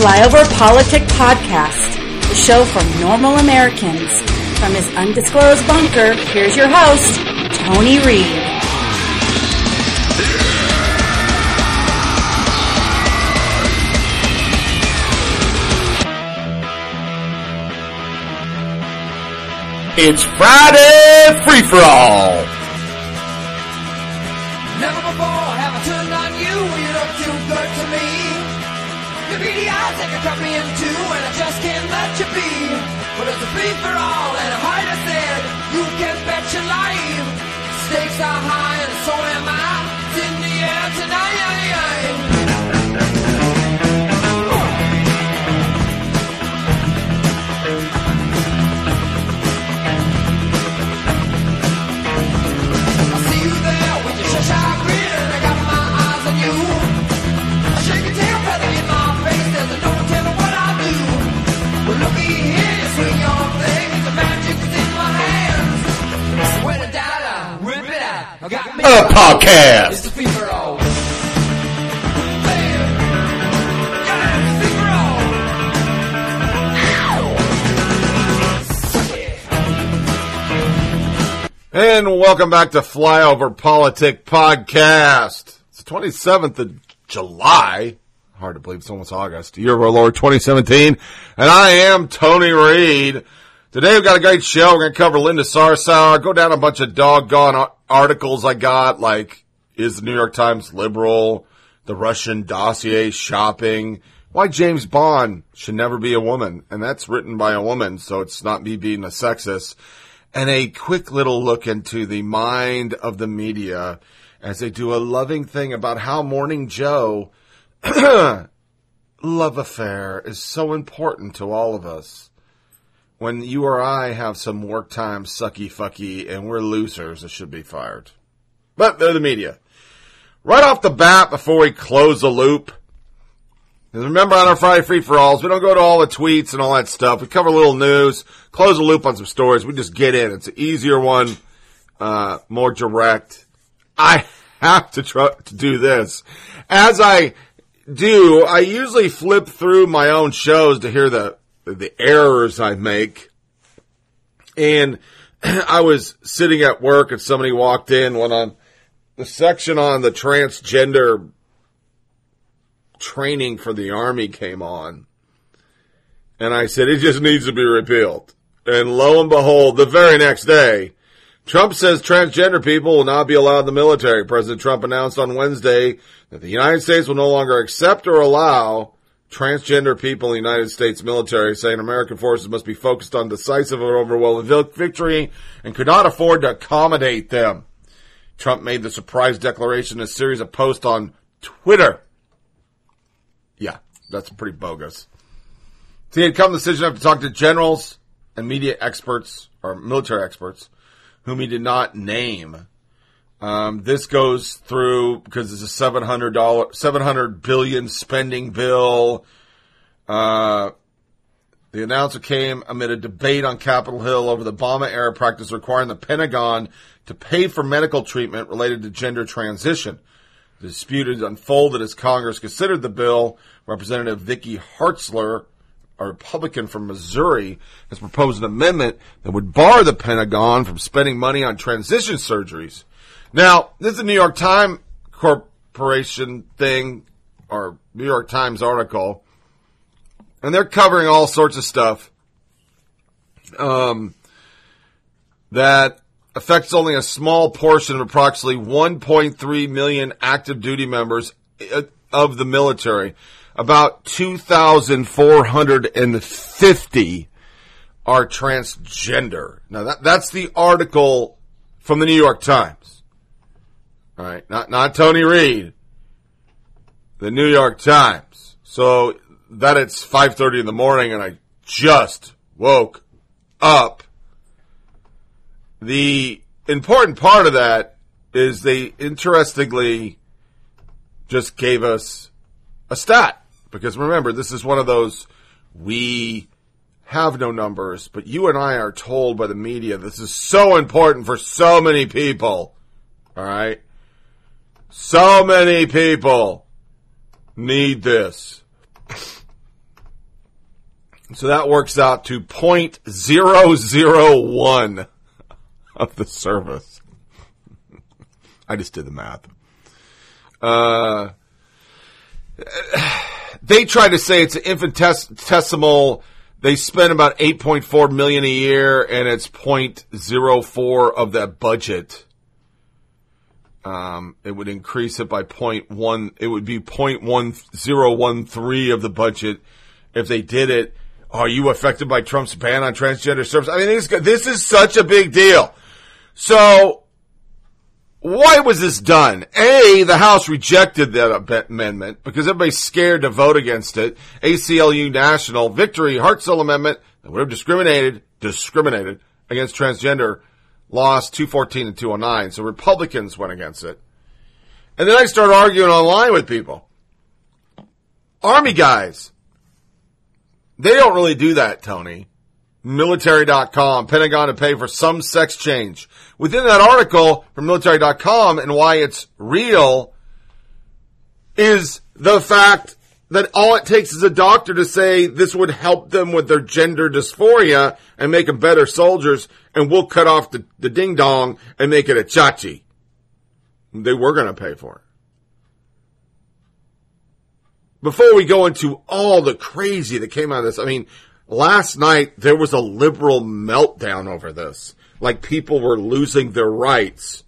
Flyover Politic Podcast, the show for normal Americans. From his undisclosed bunker, here's your host, Tony Reed. It's Friday Free For All. Suck it. And welcome back to Flyover Politic Podcast. It's the 27th of July. Hard to believe it's almost August. Year of our Lord 2017. And I am Tony Reed. Today we've got a great show. We're going to cover Linda Sarsour, go down a bunch of doggone articles I got, like, is the New York Times liberal? The Russian dossier shopping? Why James Bond should never be a woman? And that's written by a woman, so it's not me being a sexist and a quick little look into the mind of the media as they do a loving thing about how Morning Joe love affair is so important to all of us. When you or I have some work time sucky fucky and we're losers that should be fired. But they're the media. Right off the bat, before we close the loop, remember on our Friday free for alls, we don't go to all the tweets and all that stuff. We cover a little news, close the loop on some stories. We just get in. It's an easier one, uh, more direct. I have to try to do this. As I do, I usually flip through my own shows to hear the the errors I make. And I was sitting at work and somebody walked in when on the section on the transgender training for the army came on. And I said, it just needs to be repealed. And lo and behold, the very next day, Trump says transgender people will not be allowed in the military. President Trump announced on Wednesday that the United States will no longer accept or allow transgender people in the United States military, saying American forces must be focused on decisive and overwhelming victory and could not afford to accommodate them. Trump made the surprise declaration in a series of posts on Twitter. Yeah, that's pretty bogus. He had come to the decision after talking to generals and media experts, or military experts, whom he did not name. Um, this goes through because it's a seven hundred dollar, seven hundred billion spending bill. Uh, the announcement came amid a debate on Capitol Hill over the Obama era practice requiring the Pentagon to pay for medical treatment related to gender transition. The dispute unfolded as Congress considered the bill. Representative Vicky Hartzler, a Republican from Missouri, has proposed an amendment that would bar the Pentagon from spending money on transition surgeries. Now, this is a New York Times Corporation thing, or New York Times article, and they're covering all sorts of stuff um, that affects only a small portion of approximately 1.3 million active duty members uh, of the military. About 2,450 are transgender. Now that, that's the article from the New York Times. Right. Not, not Tony Reed. The New York Times. So that it's 5.30 in the morning and I just woke up. The important part of that is they interestingly just gave us a stat. Because remember, this is one of those we have no numbers, but you and I are told by the media this is so important for so many people. All right? So many people need this. So that works out to 0.001 of the service. I just did the math. Uh, they try to say it's an infinitesimal. They spend about 8.4 million a year and it's 0.04 of that budget. Um, it would increase it by 0.1. It would be 0.1013 of the budget if they did it. Are you affected by Trump's ban on transgender service? I mean, this, this is such a big deal. So, why was this done? A, the House rejected that amendment because everybody's scared to vote against it. ACLU National Victory Hartzler Amendment that would have discriminated, discriminated against transgender lost 214 and 209. So Republicans went against it. And then I started arguing online with people. Army guys. They don't really do that, Tony. Military.com, Pentagon to pay for some sex change. Within that article from military.com and why it's real is the fact that all it takes is a doctor to say this would help them with their gender dysphoria and make them better soldiers and we'll cut off the, the ding dong and make it a chachi. They were going to pay for it. Before we go into all the crazy that came out of this, I mean, last night there was a liberal meltdown over this. Like people were losing their rights.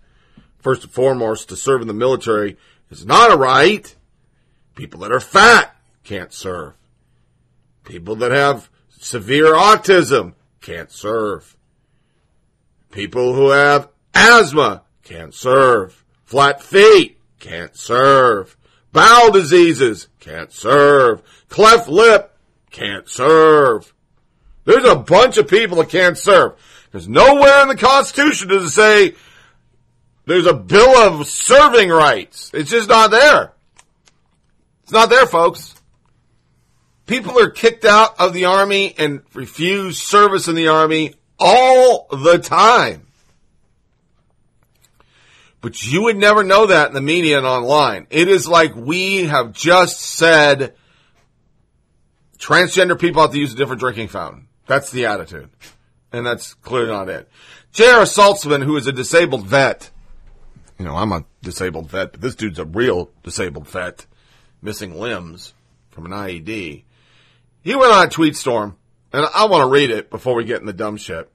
First and foremost, to serve in the military is not a right. People that are fat can't serve. People that have severe autism can't serve. People who have asthma can't serve. Flat feet can't serve. Bowel diseases can't serve. Cleft lip can't serve. There's a bunch of people that can't serve. There's nowhere in the Constitution it say there's a bill of serving rights. It's just not there. It's not there, folks. People are kicked out of the army and refuse service in the army all the time. But you would never know that in the media and online. It is like we have just said transgender people have to use a different drinking fountain. That's the attitude. And that's clearly not it. J.R. Salzman, who is a disabled vet, you know, I'm a disabled vet, but this dude's a real disabled vet, missing limbs from an IED. He went on a tweet storm, and I want to read it before we get in the dumb shit.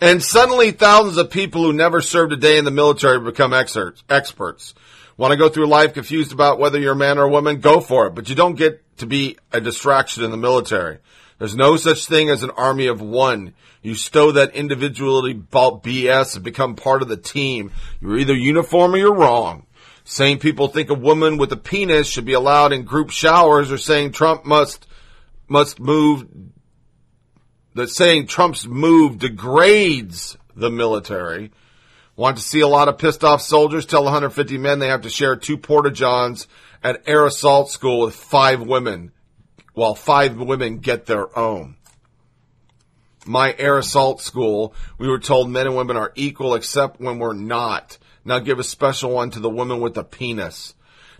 And suddenly thousands of people who never served a day in the military become experts. Want to go through life confused about whether you're a man or a woman? Go for it. But you don't get to be a distraction in the military. There's no such thing as an army of one. You stow that individuality BS and become part of the team. You're either uniform or you're wrong. Saying people think a woman with a penis should be allowed in group showers or saying Trump must, must move, that saying Trump's move degrades the military. Want to see a lot of pissed off soldiers? Tell 150 men they have to share two porta johns at air assault school with five women while five women get their own. My air assault school, we were told men and women are equal except when we're not. Now give a special one to the woman with the penis.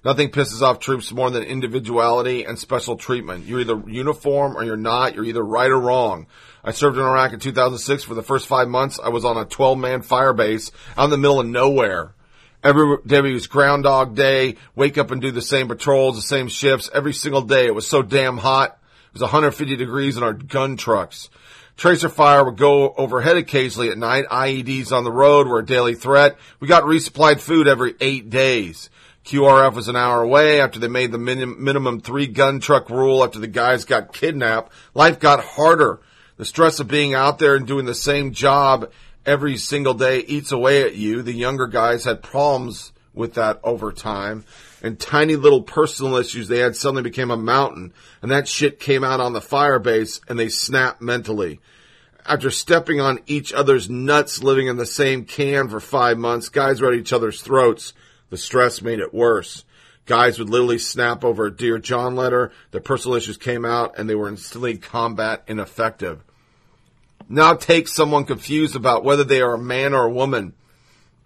Nothing pisses off troops more than individuality and special treatment. You're either uniform or you're not. You're either right or wrong. I served in Iraq in 2006. For the first five months, I was on a 12 man fire base out in the middle of nowhere. Every day was Groundhog Day. Wake up and do the same patrols, the same shifts every single day. It was so damn hot. It was 150 degrees in our gun trucks. Tracer fire would go overhead occasionally at night. IEDs on the road were a daily threat. We got resupplied food every eight days. QRF was an hour away after they made the minim- minimum three gun truck rule after the guys got kidnapped. Life got harder. The stress of being out there and doing the same job every single day eats away at you. The younger guys had problems with that over time. And tiny little personal issues they had suddenly became a mountain. And that shit came out on the fire base and they snapped mentally. After stepping on each other's nuts living in the same can for five months, guys were at each other's throats. The stress made it worse. Guys would literally snap over a Dear John letter. Their personal issues came out and they were instantly combat ineffective. Now take someone confused about whether they are a man or a woman.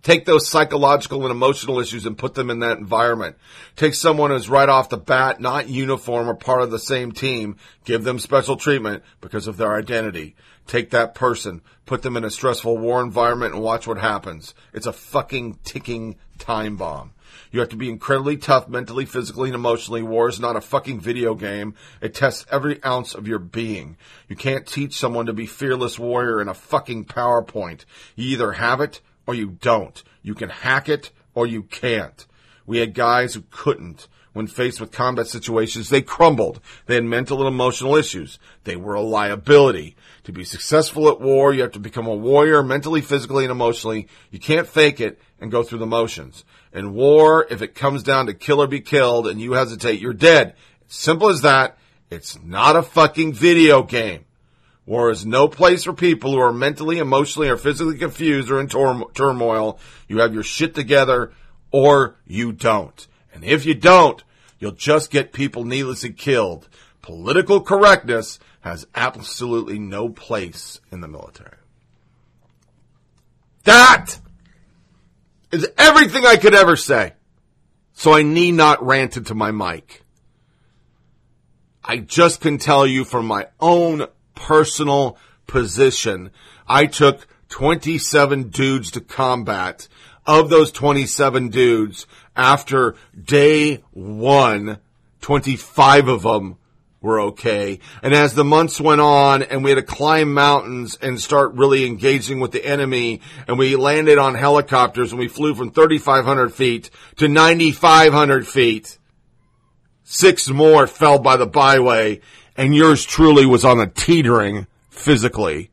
Take those psychological and emotional issues and put them in that environment. Take someone who's right off the bat, not uniform or part of the same team, give them special treatment because of their identity. Take that person, put them in a stressful war environment and watch what happens. It's a fucking ticking time bomb. You have to be incredibly tough mentally, physically, and emotionally. War is not a fucking video game. It tests every ounce of your being. You can't teach someone to be fearless warrior in a fucking PowerPoint. You either have it or you don't. You can hack it or you can't. We had guys who couldn't. When faced with combat situations, they crumbled. They had mental and emotional issues. They were a liability. To be successful at war, you have to become a warrior mentally, physically, and emotionally. You can't fake it and go through the motions. In war, if it comes down to kill or be killed and you hesitate, you're dead. Simple as that. It's not a fucking video game. War is no place for people who are mentally, emotionally, or physically confused or in tor- turmoil. You have your shit together or you don't. And if you don't, you'll just get people needlessly killed. Political correctness has absolutely no place in the military. That is everything I could ever say. So I need not rant into my mic. I just can tell you from my own personal position, I took 27 dudes to combat. Of those 27 dudes, after day one, 25 of them were okay. And as the months went on and we had to climb mountains and start really engaging with the enemy and we landed on helicopters and we flew from 3,500 feet to 9,500 feet, six more fell by the byway and yours truly was on a teetering physically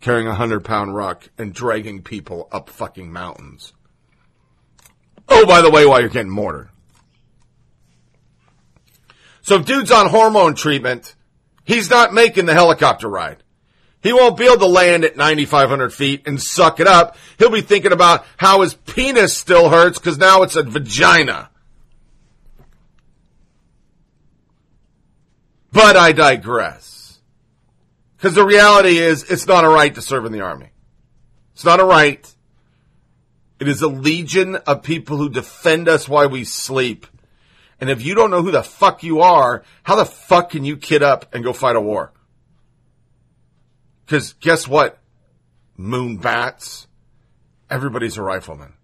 carrying a hundred pound ruck and dragging people up fucking mountains. Oh, by the way, while you're getting mortared. So if dude's on hormone treatment, he's not making the helicopter ride. He won't be able to land at 9,500 feet and suck it up. He'll be thinking about how his penis still hurts because now it's a vagina. But I digress. Because the reality is, it's not a right to serve in the army. It's not a right. It is a legion of people who defend us while we sleep. And if you don't know who the fuck you are, how the fuck can you kid up and go fight a war? Because guess what? Moon bats. Everybody's a rifleman.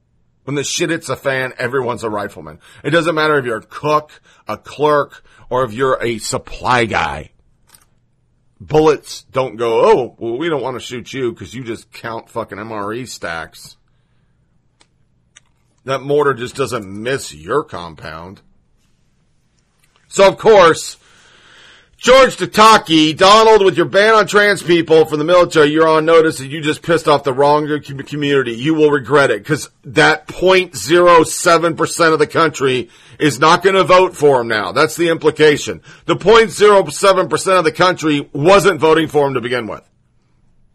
When the shit hits the fan, everyone's a rifleman. It doesn't matter if you're a cook, a clerk, or if you're a supply guy. Bullets don't go, oh, well, we don't want to shoot you because you just count fucking MRE stacks. That mortar just doesn't miss your compound. So of course, George Takei, Donald, with your ban on trans people from the military, you're on notice that you just pissed off the wrong community. You will regret it because that 0.07% of the country is not going to vote for him now. That's the implication. The 0.07% of the country wasn't voting for him to begin with.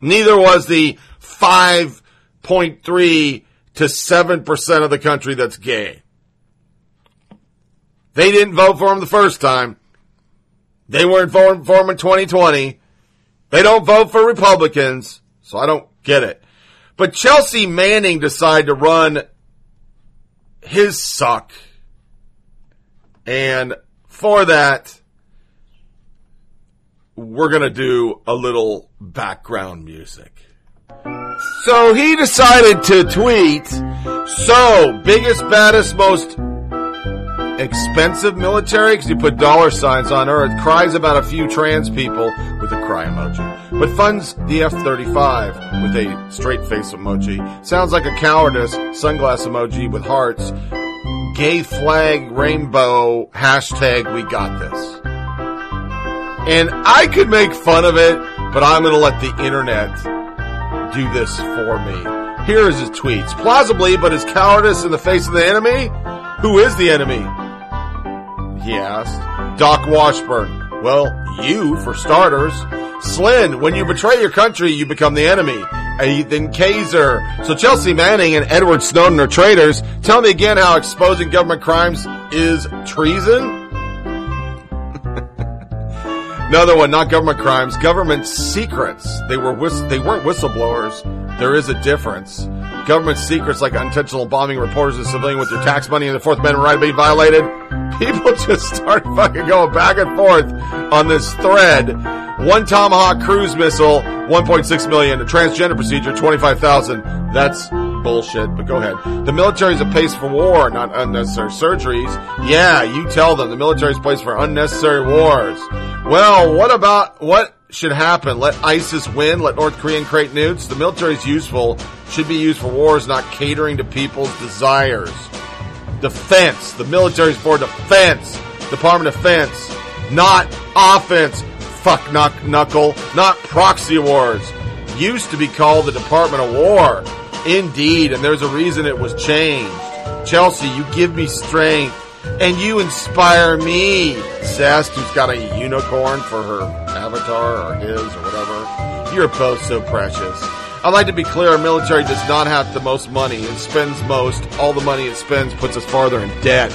Neither was the 5.3 to 7% of the country that's gay. They didn't vote for him the first time. They weren't voting for him in 2020. They don't vote for Republicans, so I don't get it. But Chelsea Manning decided to run his suck. And for that, we're going to do a little background music. So he decided to tweet, so biggest, baddest, most expensive military because you put dollar signs on Earth, cries about a few trans people with a cry emoji, but funds the F-35 with a straight face emoji. Sounds like a cowardice sunglass emoji with hearts. Gay flag, rainbow, hashtag, we got this. And I could make fun of it, but I'm going to let the internet do this for me. Here is his tweets. Plausibly, but his cowardice in the face of the enemy? Who is the enemy? He asked. Doc Washburn. Well, you, for starters. Slynn, when you betray your country, you become the enemy. Ethan Kaiser. So Chelsea Manning and Edward Snowden are traitors. Tell me again how exposing government crimes is treason? Another one, not government crimes, government secrets. They were whist- they weren't whistleblowers. There is a difference. Government secrets like intentional bombing reporters and civilian with your tax money and the Fourth Amendment right being violated. People just start fucking going back and forth on this thread. One Tomahawk cruise missile, 1.6 million. A transgender procedure, 25,000. That's bullshit, but go ahead. The military is a place for war, not unnecessary surgeries. Yeah, you tell them the military is a place for unnecessary wars. Well, what about, what should happen? Let ISIS win? Let North Korean create nukes? The military is useful, should be used for wars, not catering to people's desires. Defense. The military is for defense. Department of Defense. Not offense. Fuck knuck knuckle. Not proxy wars. Used to be called the Department of War. Indeed, and there's a reason it was changed. Chelsea, you give me strength. And you inspire me. Zest, who's got a unicorn for her avatar or his or whatever. You're both so precious. I'd like to be clear, our military does not have the most money. It spends most. All the money it spends puts us farther in debt.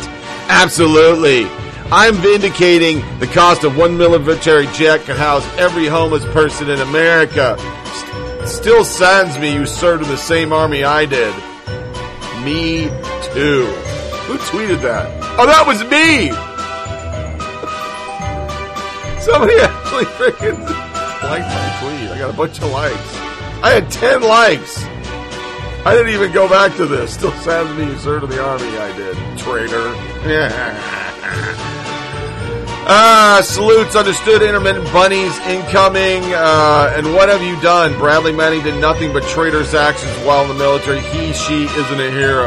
Absolutely. I'm vindicating the cost of one military jet could house every homeless person in America. St- still saddens me you served in the same army I did. Me too. Who tweeted that? Oh, that was me! Somebody actually freaking liked my tweet. I got a bunch of likes. I had 10 likes. I didn't even go back to this. Still saddens me you served in the army. I did. Traitor. Ah, salutes, understood, intermittent bunnies incoming, uh, and what have you done? Bradley Manning did nothing but traitor's actions while in the military. He, she isn't a hero.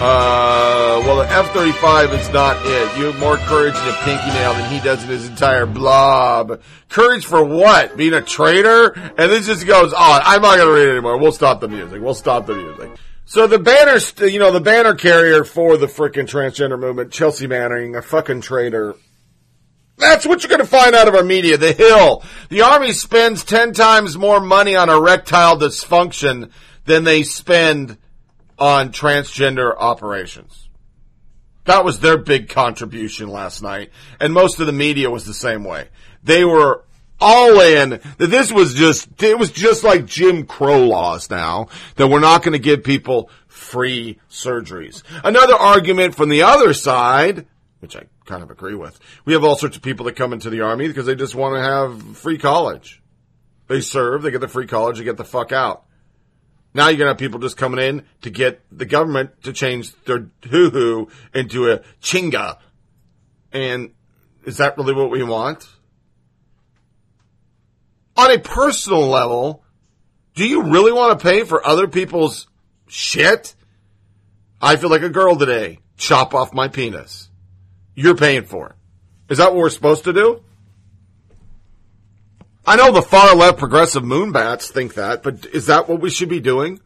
Uh, well, the F-35 is not it. You have more courage in a pinky nail than he does in his entire blob. Courage for what? Being a traitor? And this just goes on. I'm not gonna read it anymore. We'll stop the music. We'll stop the music. So the banner, you know, the banner carrier for the frickin' transgender movement, Chelsea Manning, a fucking traitor. That's what you're going to find out of our media. The Hill. The Army spends 10 times more money on erectile dysfunction than they spend on transgender operations. That was their big contribution last night. And most of the media was the same way. They were all in that this was just, it was just like Jim Crow laws now that we're not going to give people free surgeries. Another argument from the other side, which I kind of agree with. We have all sorts of people that come into the army because they just want to have free college. They serve, they get the free college, they get the fuck out. Now you're gonna have people just coming in to get the government to change their hoo-hoo into a chinga. And is that really what we want? On a personal level, do you really want to pay for other people's shit? I feel like a girl today. Chop off my penis. You're paying for it. Is that what we're supposed to do? I know the far left progressive moonbats think that, but is that what we should be doing?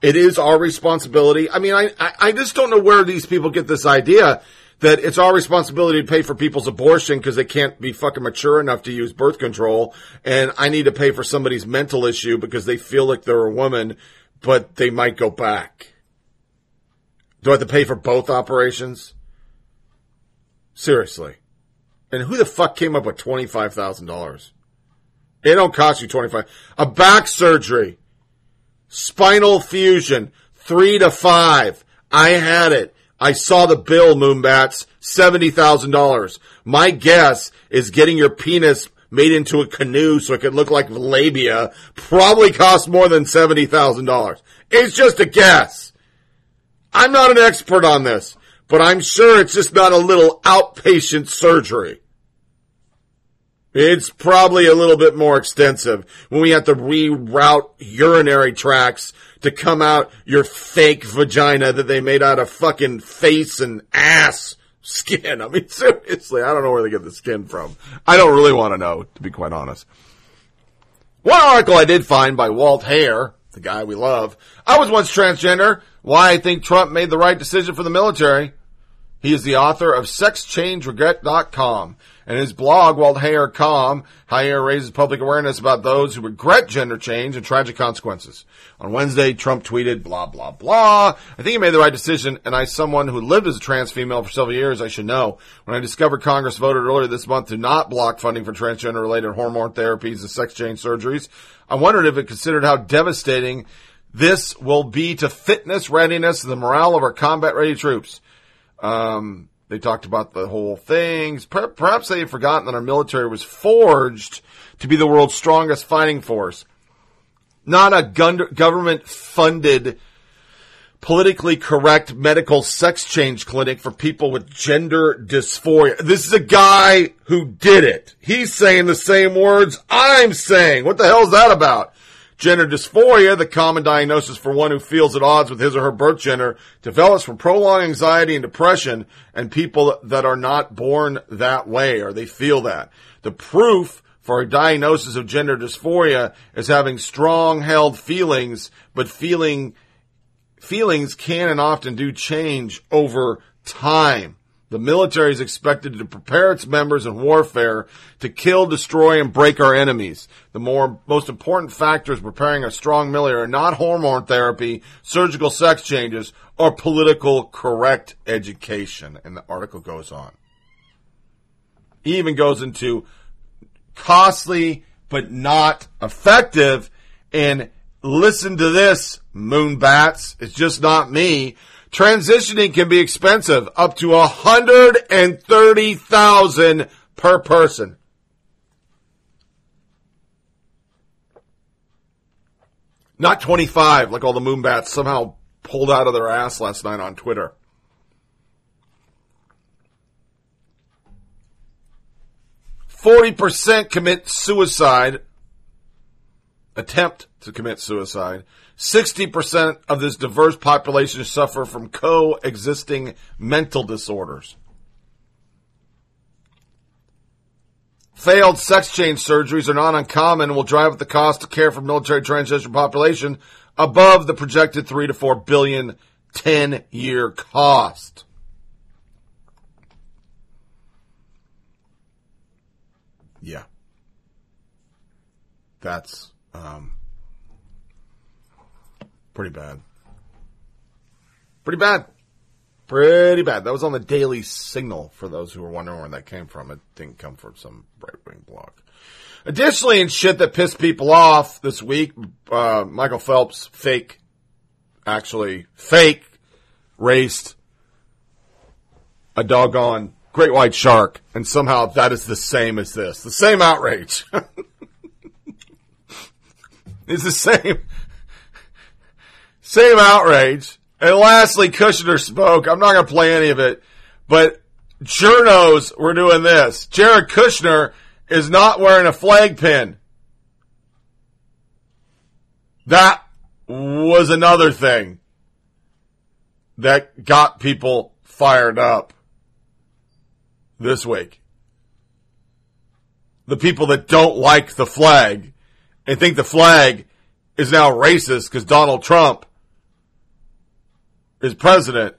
It is our responsibility. I mean, I, I, just don't know where these people get this idea that it's our responsibility to pay for people's abortion because they can't be fucking mature enough to use birth control. And I need to pay for somebody's mental issue because they feel like they're a woman, but they might go back. Do I have to pay for both operations? Seriously. And who the fuck came up with $25,000? It don't cost you 25. A back surgery, spinal fusion, three to five. I had it. I saw the bill, Moonbats, $70,000. My guess is getting your penis made into a canoe so it could look like labia probably cost more than $70,000. It's just a guess. I'm not an expert on this, but I'm sure it's just not a little outpatient surgery. It's probably a little bit more extensive when we have to reroute urinary tracts to come out your fake vagina that they made out of fucking face and ass skin. I mean, seriously, I don't know where they get the skin from. I don't really want to know, to be quite honest. One article I did find by Walt Heyer, the guy we love. I was once transgender. Why I think Trump made the right decision for the military. He is the author of SexChangeRegret.com and his blog, Walt Heyer Com, Heyer raises public awareness about those who regret gender change and tragic consequences. On Wednesday, Trump tweeted, blah, blah, blah. I think he made the right decision, and I, someone who lived as a trans female for several years, I should know. When I discovered Congress voted earlier this month to not block funding for transgender related hormone therapies and sex change surgeries, I wondered if it considered how devastating this will be to fitness, readiness, and the morale of our combat ready troops. Um, they talked about the whole things. Perhaps they had forgotten that our military was forged to be the world's strongest fighting force, not a government funded politically correct medical sex change clinic for people with gender dysphoria. This is a guy who did it. He's saying the same words I'm saying. What the hell is that about? Gender dysphoria, the common diagnosis for one who feels at odds with his or her birth gender, develops from prolonged anxiety and depression and people that are not born that way or they feel that. The proof for a diagnosis of gender dysphoria is having strong held feelings, but feeling feelings can and often do change over time. The military is expected to prepare its members in warfare to kill, destroy, and break our enemies. The more, most important factors preparing a strong military are not hormone therapy, surgical sex changes, or political correct education. And the article goes on. He even goes into costly but not effective. And listen to this, moonbats. It's just not me. Transitioning can be expensive, up to a hundred and thirty thousand per person. Not twenty-five, like all the moonbats somehow pulled out of their ass last night on Twitter. Forty percent commit suicide attempt to commit suicide. 60% of this diverse population suffer from coexisting mental disorders. Failed sex change surgeries are not uncommon and will drive up the cost of care for military transition population above the projected 3 to 4 billion 10 year cost. Yeah. That's um, pretty bad. Pretty bad. Pretty bad. That was on the Daily Signal for those who were wondering where that came from. It didn't come from some right wing blog. Additionally, in shit that pissed people off this week, uh, Michael Phelps fake, actually fake, raced a doggone great white shark, and somehow that is the same as this. The same outrage. It's the same, same outrage. And lastly, Kushner spoke. I'm not going to play any of it, but journos were doing this. Jared Kushner is not wearing a flag pin. That was another thing that got people fired up this week. The people that don't like the flag and think the flag is now racist because Donald Trump is president.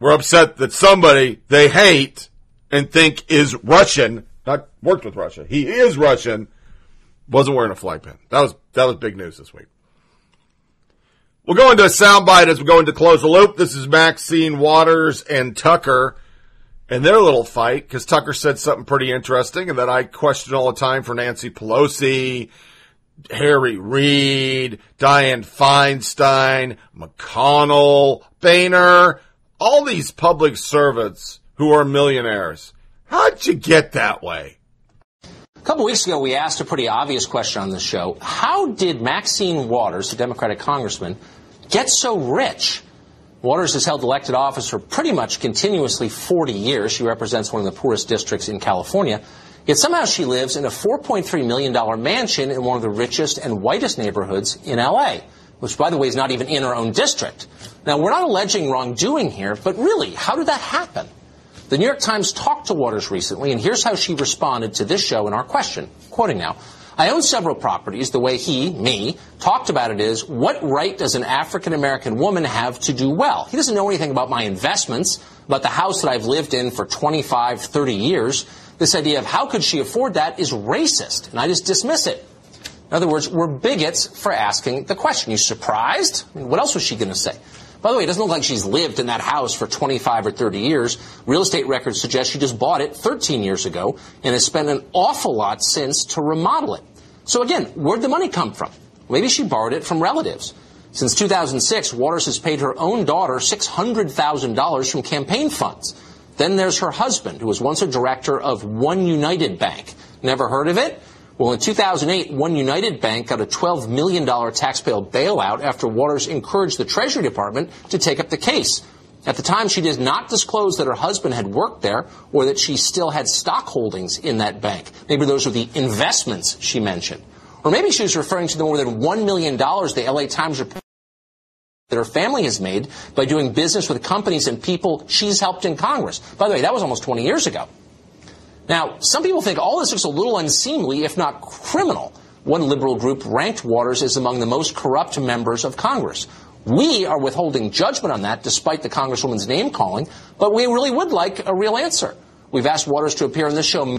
We're upset that somebody they hate and think is Russian, not worked with Russia. He is Russian, wasn't wearing a flag pin. That was that was big news this week. We'll go into a soundbite as we go into close the loop. This is Maxine Waters and Tucker and their little fight because Tucker said something pretty interesting and that I question all the time for Nancy Pelosi, Harry Reid, Dianne Feinstein, McConnell, Boehner, all these public servants who are millionaires. How'd you get that way? A couple weeks ago, we asked a pretty obvious question on the show. How did Maxine Waters, a Democratic congressman, get so rich? Waters has held elected office for pretty much continuously 40 years. She represents one of the poorest districts in California. Yet somehow she lives in a $4.3 million mansion in one of the richest and whitest neighborhoods in LA, which, by the way, is not even in her own district. Now, we're not alleging wrongdoing here, but really, how did that happen? The New York Times talked to Waters recently, and here's how she responded to this show in our question. Quoting now. I own several properties. The way he, me, talked about it is, what right does an African American woman have to do well? He doesn't know anything about my investments, about the house that I've lived in for 25, 30 years. This idea of how could she afford that is racist, and I just dismiss it. In other words, we're bigots for asking the question. You surprised? I mean, what else was she going to say? By the way, it doesn't look like she's lived in that house for 25 or 30 years. Real estate records suggest she just bought it 13 years ago and has spent an awful lot since to remodel it. So again, where'd the money come from? Maybe she borrowed it from relatives. Since 2006, Waters has paid her own daughter $600,000 from campaign funds. Then there's her husband, who was once a director of One United Bank. Never heard of it? Well, in 2008, One United Bank got a $12 million taxpayer bailout after Waters encouraged the Treasury Department to take up the case. At the time, she did not disclose that her husband had worked there or that she still had stock holdings in that bank. Maybe those were the investments she mentioned. Or maybe she was referring to the more than $1 million the LA Times reported that her family has made by doing business with companies and people she's helped in Congress. By the way, that was almost 20 years ago. Now, some people think all this looks a little unseemly, if not criminal. One liberal group ranked Waters as among the most corrupt members of Congress. We are withholding judgment on that despite the Congresswoman's name calling, but we really would like a real answer. We've asked Waters to appear on this show.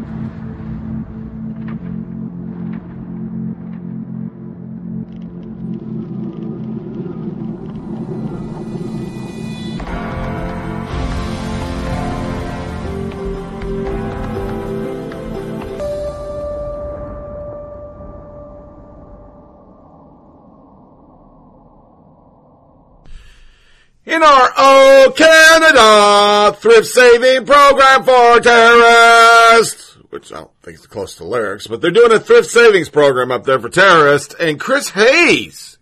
In our Oh Canada thrift saving program for terrorists, which I don't think is close to lyrics, but they're doing a thrift savings program up there for terrorists. And Chris Hayes,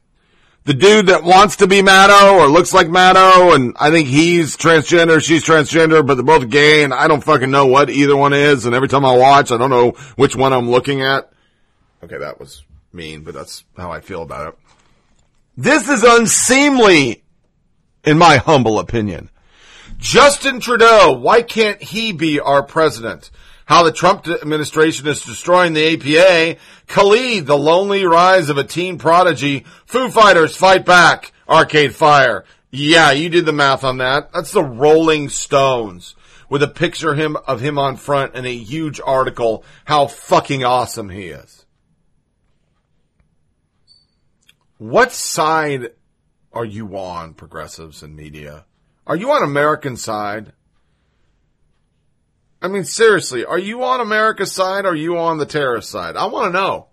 the dude that wants to be Maddow or looks like Maddow, and I think he's transgender, she's transgender, but they're both gay, and I don't fucking know what either one is. And every time I watch, I don't know which one I'm looking at. Okay, that was mean, but that's how I feel about it. This is unseemly in my humble opinion. Justin Trudeau, why can't he be our president? How the Trump administration is destroying the EPA. Khalid, the lonely rise of a teen prodigy. Foo Fighters fight back. Arcade Fire. Yeah, you did the math on that. That's the Rolling Stones with a picture him of him on front and a huge article how fucking awesome he is. What side are you on, progressives and media? Are you on American side? I mean, seriously, are you on America's side or are you on the terrorist side? I want to know.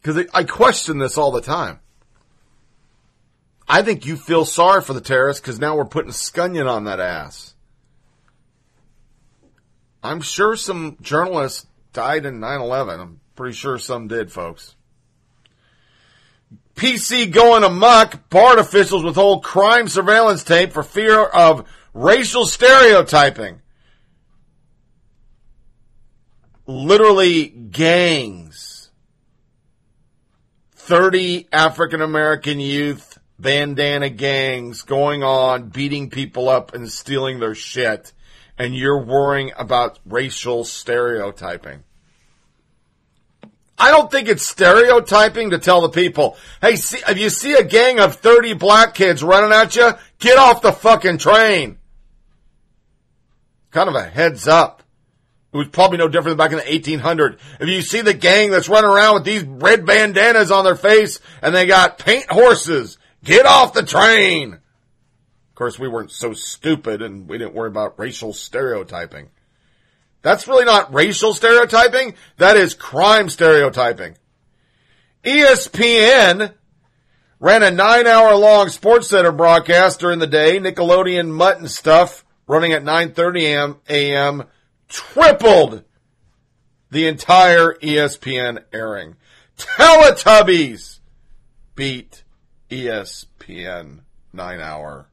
Because I question this all the time. I think you feel sorry for the terrorists because now we're putting scunion on that ass. I'm sure some journalists died in 9-11. I'm pretty sure some did, folks. PC going amok. BART officials withhold crime surveillance tape for fear of racial stereotyping. Literally gangs. 30 African American youth bandana gangs going on, beating people up and stealing their shit. And you're worrying about racial stereotyping. I don't think it's stereotyping to tell the people, hey, see, if you see a gang of 30 black kids running at you, get off the fucking train. Kind of a heads up. It was probably no different than back in the 1800s. If you see the gang that's running around with these red bandanas on their face and they got paint horses, get off the train. Of course, we weren't so stupid and we didn't worry about racial stereotyping. That's really not racial stereotyping. That is crime stereotyping. ESPN ran a nine hour long sports center broadcast during the day. Nickelodeon mutton stuff running at 9.30 a.m. tripled the entire ESPN airing. Teletubbies beat ESPN nine hour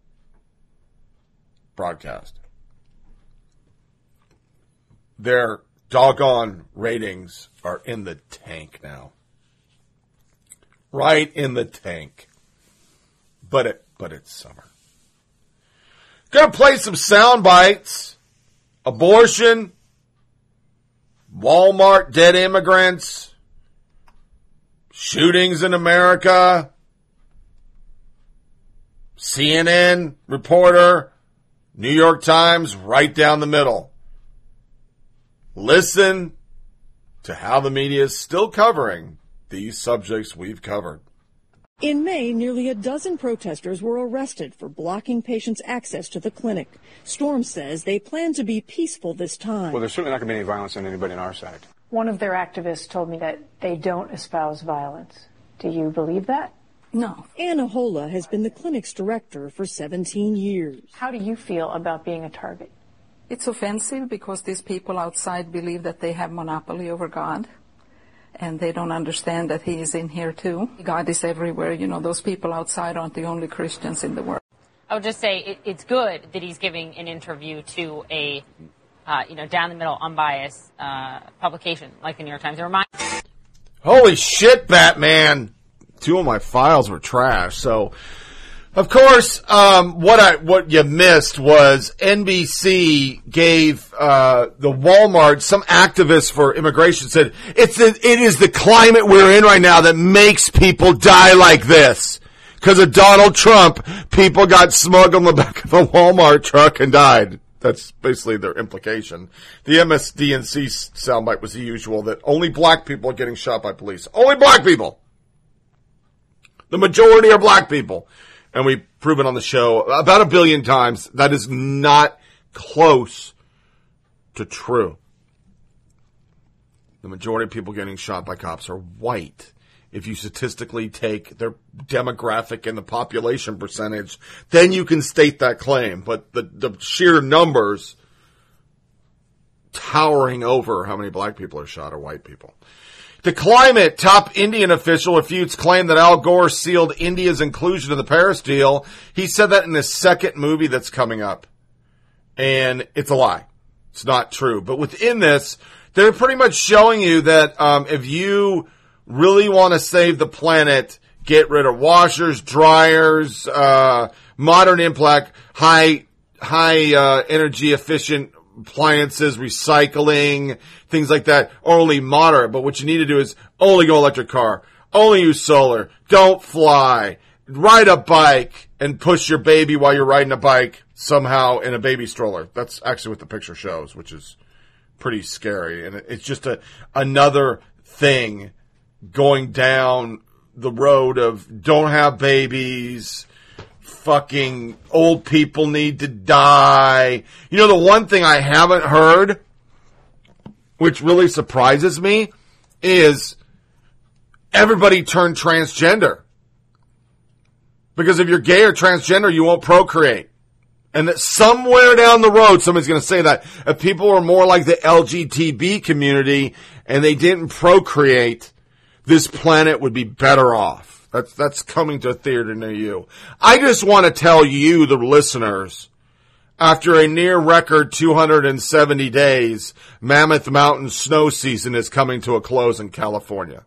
broadcast their doggone ratings are in the tank now. Right in the tank. But it but it's summer. Gonna play some sound bites. Abortion. Walmart dead immigrants. Shootings in America. CNN reporter. New York Times right down the middle listen to how the media is still covering these subjects we've covered. In May, nearly a dozen protesters were arrested for blocking patients' access to the clinic. Storm says they plan to be peaceful this time. Well, there's certainly not going to be any violence on anybody on our side. One of their activists told me that they don't espouse violence. Do you believe that? No. Anna Hola has been the clinic's director for 17 years. How do you feel about being a target? It's offensive because these people outside believe that they have monopoly over God. And they don't understand that He is in here too. God is everywhere. You know, those people outside aren't the only Christians in the world. I would just say it, it's good that he's giving an interview to a, uh, you know, down the middle, unbiased uh, publication like the New York Times. It reminds. Holy shit, Batman! Two of my files were trash. So, of course, um, what I what you missed was NBC gave uh, the Walmart some activists for immigration said it's it is the climate we're in right now that makes people die like this. Because of Donald Trump, people got smug on the back of a Walmart truck and died. That's basically their implication. The MSDNC soundbite was the usual that only black people are getting shot by police. Only black people! The majority are black people. And we've proven on the show about a billion times that is not close to true. The majority of people getting shot by cops are white. If you statistically take their demographic and the population percentage, then you can state that claim. But the, the sheer numbers towering over how many black people are shot are white people. The climate top Indian official refutes claim that Al Gore sealed India's inclusion in the Paris deal. He said that in the second movie that's coming up. And it's a lie. It's not true. But within this, they're pretty much showing you that um, if you really want to save the planet, get rid of washers, dryers, uh, modern impact, high high uh, energy efficient appliances, recycling, things like that, only moderate. But what you need to do is only go electric car, only use solar, don't fly, ride a bike and push your baby while you're riding a bike somehow in a baby stroller. That's actually what the picture shows, which is pretty scary. And it's just a, another thing going down the road of don't have babies, fucking old people need to die. You know, the one thing I haven't heard, which really surprises me, is everybody turn transgender. Because if you're gay or transgender, you won't procreate. And that somewhere down the road, somebody's going to say that if people were more like the LGTB community and they didn't procreate, this planet would be better off. That's, that's coming to a theater near you. I just want to tell you, the listeners, after a near record 270 days, Mammoth Mountain snow season is coming to a close in California.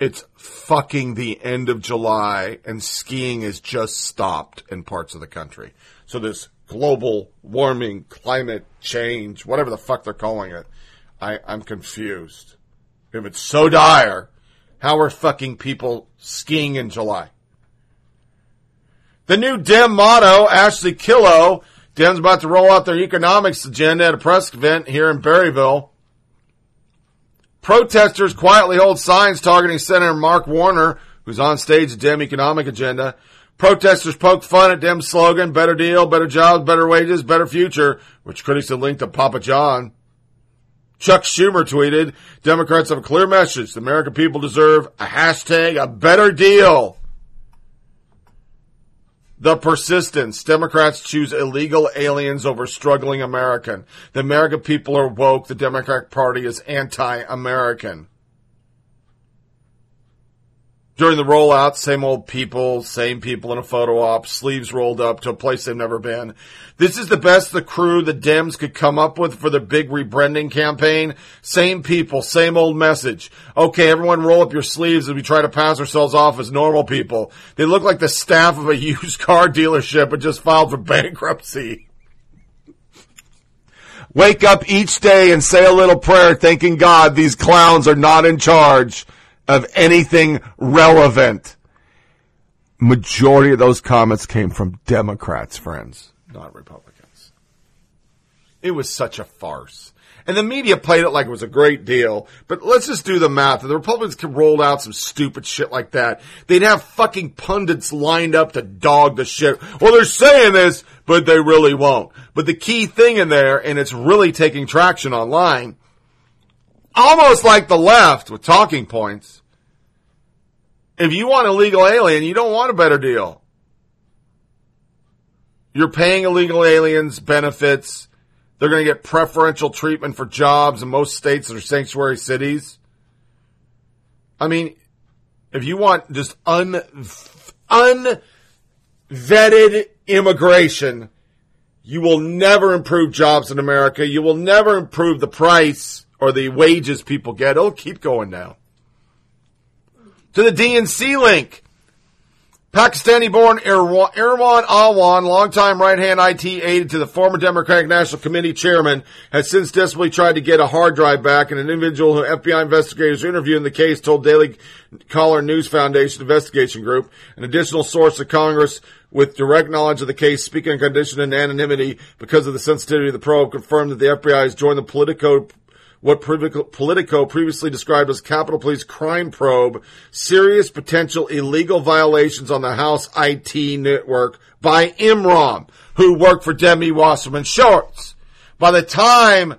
It's fucking the end of July and skiing is just stopped in parts of the country. So this global warming, climate change, whatever the fuck they're calling it, I, I'm confused. If it's so dire, how are fucking people skiing in July? The new Dem motto, Ashley Killough, Dem's about to roll out their economics agenda at a press event here in Berryville. Protesters quietly hold signs targeting Senator Mark Warner, who's on stage at Dem economic agenda. Protesters poke fun at Dem's slogan, better deal, better jobs, better wages, better future, which critics have linked to Papa John. Chuck Schumer tweeted, Democrats have a clear message. The American people deserve a hashtag, a better deal. The persistence. Democrats choose illegal aliens over struggling American. The American people are woke. The Democratic Party is anti-American. During the rollout, same old people, same people in a photo op, sleeves rolled up to a place they've never been. This is the best the crew, the Dems could come up with for their big rebranding campaign. Same people, same old message. Okay, everyone roll up your sleeves as we try to pass ourselves off as normal people. They look like the staff of a used car dealership and just filed for bankruptcy. Wake up each day and say a little prayer thanking God these clowns are not in charge of anything relevant. Majority of those comments came from Democrats, friends, not Republicans. It was such a farce. And the media played it like it was a great deal. But let's just do the math. If the Republicans could roll out some stupid shit like that, they'd have fucking pundits lined up to dog the shit. Well, they're saying this, but they really won't. But the key thing in there, and it's really taking traction online, almost like the left with talking points. If you want a legal alien, you don't want a better deal. You're paying illegal aliens benefits. They're going to get preferential treatment for jobs in most states that are sanctuary cities. I mean, if you want just un, unvetted immigration, you will never improve jobs in America. You will never improve the price or the wages people get. It'll keep going down. To the DNC link. Pakistani born Imran Awan, longtime right hand IT aide to the former Democratic National Committee chairman, has since desperately tried to get a hard drive back. And an individual who FBI investigators interviewed in the case told Daily Caller News Foundation Investigation Group, an additional source of Congress with direct knowledge of the case, speaking on condition and anonymity because of the sensitivity of the probe, confirmed that the FBI has joined the Politico what Politico previously described as Capitol Police crime probe, serious potential illegal violations on the House IT network by Imran, who worked for Debbie Wasserman Schultz. By the time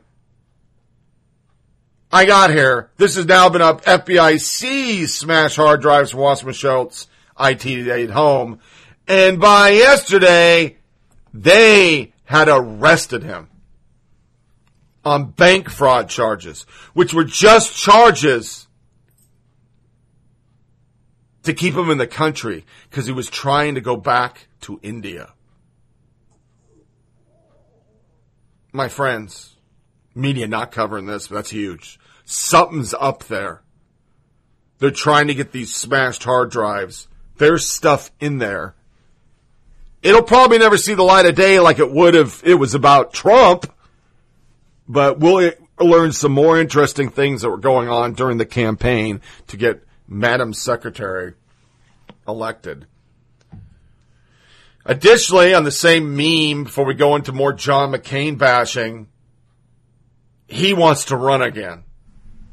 I got here, this has now been up. FBI sees smash hard drives from Wasserman Schultz IT at home. And by yesterday, they had arrested him on bank fraud charges, which were just charges to keep him in the country because he was trying to go back to India. My friends, media not covering this, but that's huge. Something's up there. They're trying to get these smashed hard drives. There's stuff in there. It'll probably never see the light of day like it would if it was about Trump but we'll learn some more interesting things that were going on during the campaign to get Madam Secretary elected. Additionally, on the same meme, before we go into more John McCain bashing, he wants to run again.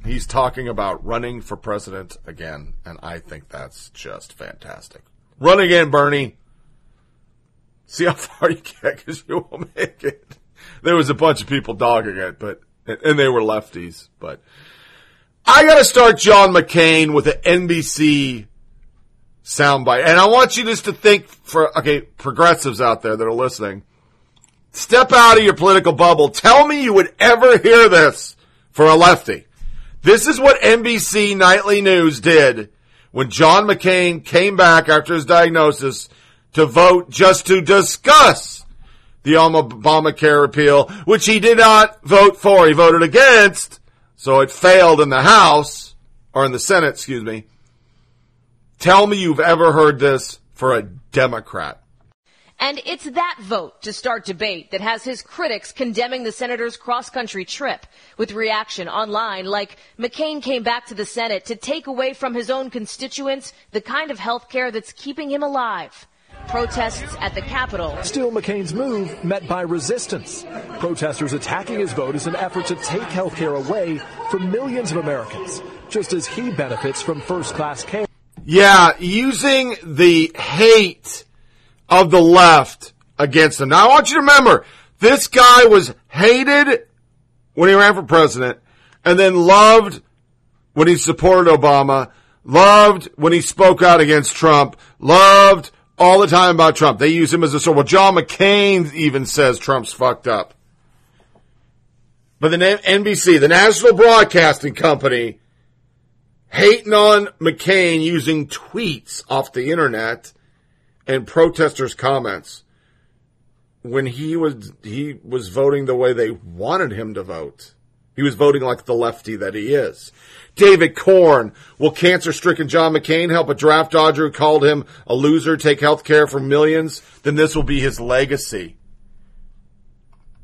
He's talking about running for president again, and I think that's just fantastic. Run again, Bernie. See how far you get, because you will make it there was a bunch of people dogging it, but and they were lefties. But I got to start John McCain with an NBC soundbite, and I want you just to think for okay progressives out there that are listening. Step out of your political bubble. Tell me you would ever hear this for a lefty. This is what NBC Nightly News did when John McCain came back after his diagnosis to vote just to discuss the Obamacare repeal, which he did not vote for. He voted against, so it failed in the House, or in the Senate, excuse me. Tell me you've ever heard this for a Democrat. And it's that vote to start debate that has his critics condemning the senator's cross-country trip with reaction online like McCain came back to the Senate to take away from his own constituents the kind of health care that's keeping him alive. Protests at the Capitol. Still, McCain's move met by resistance. Protesters attacking his vote is an effort to take health care away from millions of Americans, just as he benefits from first class care. Yeah, using the hate of the left against him. Now, I want you to remember, this guy was hated when he ran for president and then loved when he supported Obama, loved when he spoke out against Trump, loved all the time about Trump. They use him as a sword. Well, John McCain even says Trump's fucked up. But the NBC, the National Broadcasting Company, hating on McCain using tweets off the internet and protesters' comments when he was he was voting the way they wanted him to vote. He was voting like the lefty that he is. David Corn. Will cancer stricken John McCain help a draft dodger who called him a loser take health care for millions? Then this will be his legacy.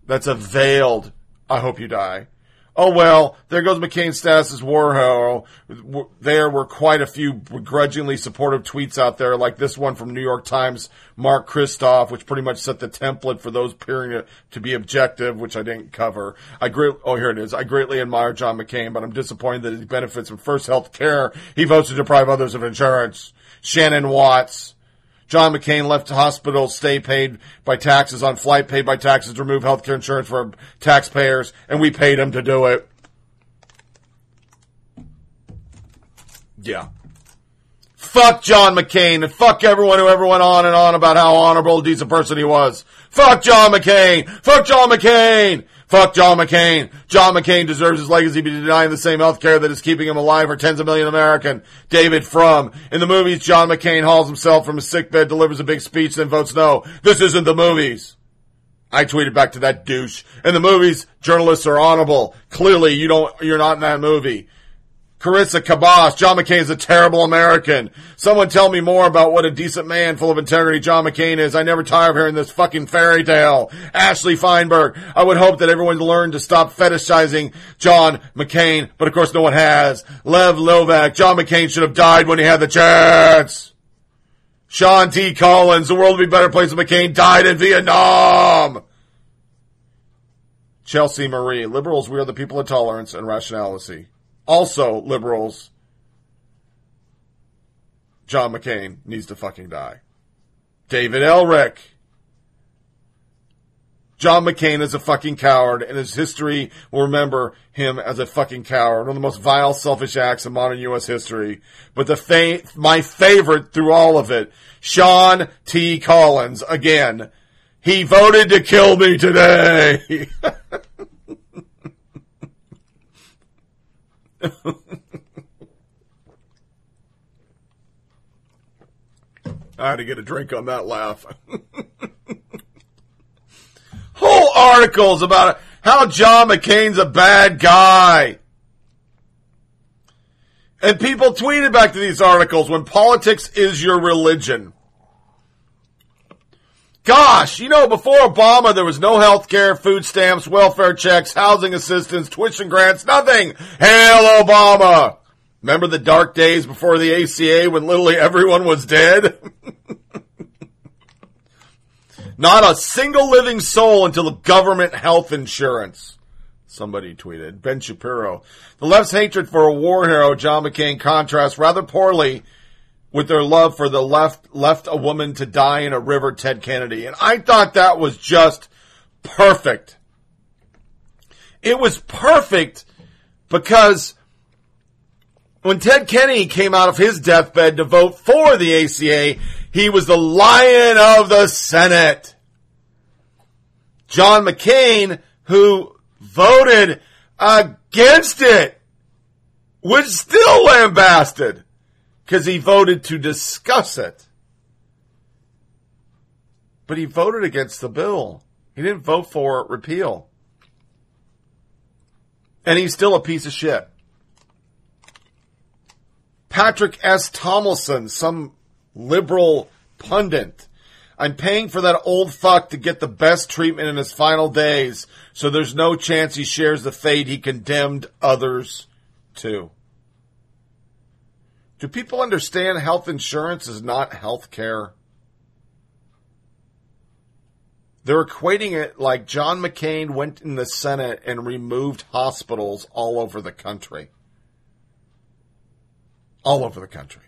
That's a veiled, I hope you die oh well, there goes McCain's status as war hero. There were quite a few begrudgingly supportive tweets out there, like this one from New York Times, Mark Kristof, which pretty much set the template for those appearing to be objective, which I didn't cover. I great, oh here it is. I greatly admire John McCain, but I'm disappointed that he benefits from first health care. He votes to deprive others of insurance. Shannon Watts. John McCain left the hospital stay paid by taxes on flight paid by taxes to remove health care insurance for taxpayers, and we paid him to do it. Yeah. Fuck John McCain and fuck everyone who ever went on and on about how honorable, decent person he was. Fuck John McCain! Fuck John McCain! Fuck John McCain. John McCain deserves his legacy to be denying the same health care that is keeping him alive for tens of million American. David Frum. In the movies, John McCain hauls himself from his sickbed, delivers a big speech, then votes no. This isn't the movies. I tweeted back to that douche. In the movies, journalists are honorable. Clearly, you don't, you're not in that movie. Carissa Kabas, John McCain is a terrible American. Someone tell me more about what a decent man full of integrity John McCain is. I never tire of hearing this fucking fairy tale. Ashley Feinberg, I would hope that everyone learned to stop fetishizing John McCain, but of course no one has. Lev Lovak, John McCain should have died when he had the chance. Sean T. Collins, the world would be a better place if McCain died in Vietnam. Chelsea Marie, liberals, we are the people of tolerance and rationality. Also, liberals, John McCain needs to fucking die. David Elric. John McCain is a fucking coward, and his history will remember him as a fucking coward. One of the most vile, selfish acts in modern U.S. history. But the fa- my favorite through all of it, Sean T. Collins, again. He voted to kill me today. I had to get a drink on that laugh. Whole articles about how John McCain's a bad guy. And people tweeted back to these articles when politics is your religion. Gosh, you know, before Obama, there was no health care, food stamps, welfare checks, housing assistance, tuition grants, nothing. Hail Obama! Remember the dark days before the ACA when literally everyone was dead? Not a single living soul until the government health insurance. Somebody tweeted. Ben Shapiro. The left's hatred for a war hero, John McCain, contrasts rather poorly with their love for the left left a woman to die in a river, Ted Kennedy. And I thought that was just perfect. It was perfect because when Ted Kennedy came out of his deathbed to vote for the ACA, he was the lion of the Senate. John McCain, who voted against it, was still lambasted because he voted to discuss it. But he voted against the bill. He didn't vote for repeal. And he's still a piece of shit. Patrick S. Tomlinson, some liberal pundit. I'm paying for that old fuck to get the best treatment in his final days, so there's no chance he shares the fate he condemned others to. Do people understand health insurance is not health care? They're equating it like John McCain went in the Senate and removed hospitals all over the country. All over the country.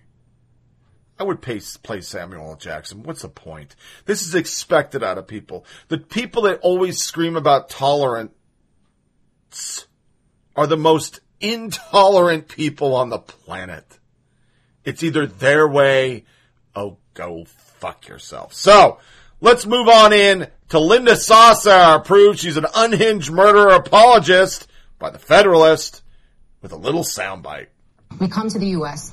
I would pay, play Samuel L. Jackson. What's the point? This is expected out of people. The people that always scream about tolerance are the most intolerant people on the planet. It's either their way, oh, go fuck yourself. So, let's move on in to Linda Sasser, proved she's an unhinged murderer apologist by the Federalist with a little soundbite. We come to the U.S.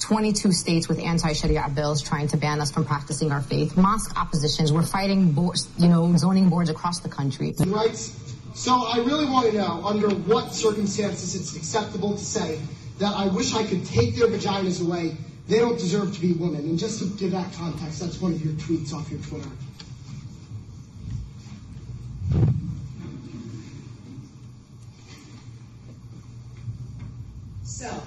22 states with anti-Sharia bills trying to ban us from practicing our faith. Mosque oppositions. We're fighting, boards, you know, zoning boards across the country. Rights. So I really want to know under what circumstances it's acceptable to say that I wish I could take their vaginas away. They don't deserve to be women. And just to give that context, that's one of your tweets off your Twitter. So,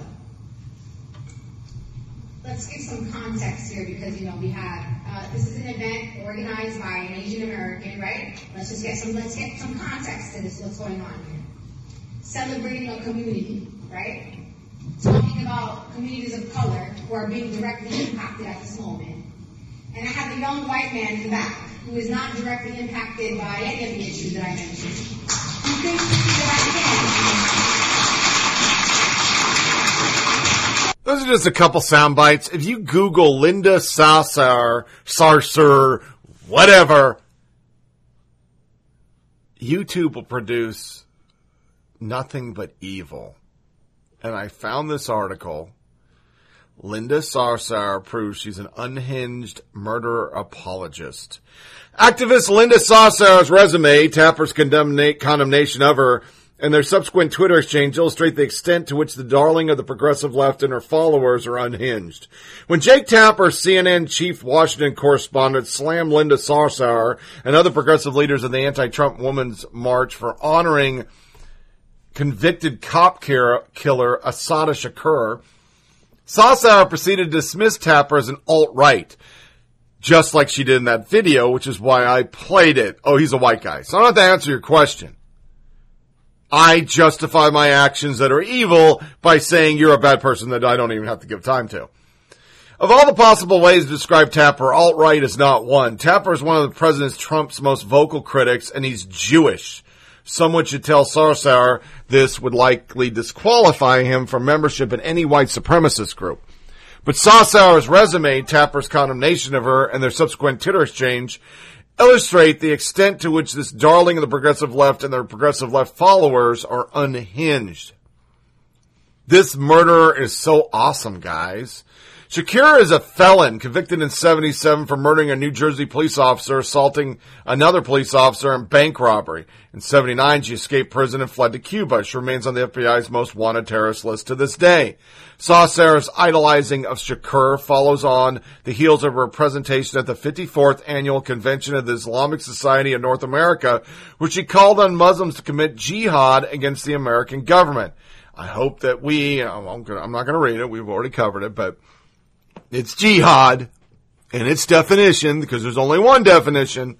let's give some context here because, you know, we have, uh, this is an event organized by an Asian American, right? Let's just get some, let's get some context to this, what's going on here. Celebrating a community, right? Talking about communities of color who are being directly impacted at this moment. And I have a young white man in the back who is not directly impacted by any of the issues that I mentioned. He thinks that I can. Those are just a couple sound bites. If you Google Linda Sassar, Sarser, whatever, YouTube will produce nothing but evil. And I found this article. Linda Sarsour proves she's an unhinged murderer apologist. Activist Linda Sarsour's resume, Tapper's condemnation of her, and their subsequent Twitter exchange illustrate the extent to which the darling of the progressive left and her followers are unhinged. When Jake Tapper, CNN chief Washington correspondent, slammed Linda Sarsour and other progressive leaders of the anti-Trump Women's March for honoring convicted cop killer, killer Assata Shakur, Sarsar proceeded to dismiss Tapper as an alt-right, just like she did in that video, which is why I played it. Oh, he's a white guy. So I don't have to answer your question. I justify my actions that are evil by saying you're a bad person that I don't even have to give time to. Of all the possible ways to describe Tapper, alt-right is not one. Tapper is one of the President Trump's most vocal critics, and he's Jewish. Someone should tell Sarsar this would likely disqualify him from membership in any white supremacist group. But Sarsar's resume, Tapper's condemnation of her, and their subsequent Twitter exchange illustrate the extent to which this darling of the progressive left and their progressive left followers are unhinged. This murderer is so awesome, guys. Shakira is a felon convicted in 77 for murdering a New Jersey police officer, assaulting another police officer, and bank robbery. In 79, she escaped prison and fled to Cuba. She remains on the FBI's most wanted terrorist list to this day. Saw-Sarah's idolizing of Shakur follows on the heels of her presentation at the 54th annual convention of the Islamic Society of North America, where she called on Muslims to commit jihad against the American government. I hope that we, I'm not going to read it, we've already covered it, but it's jihad in its definition, because there's only one definition.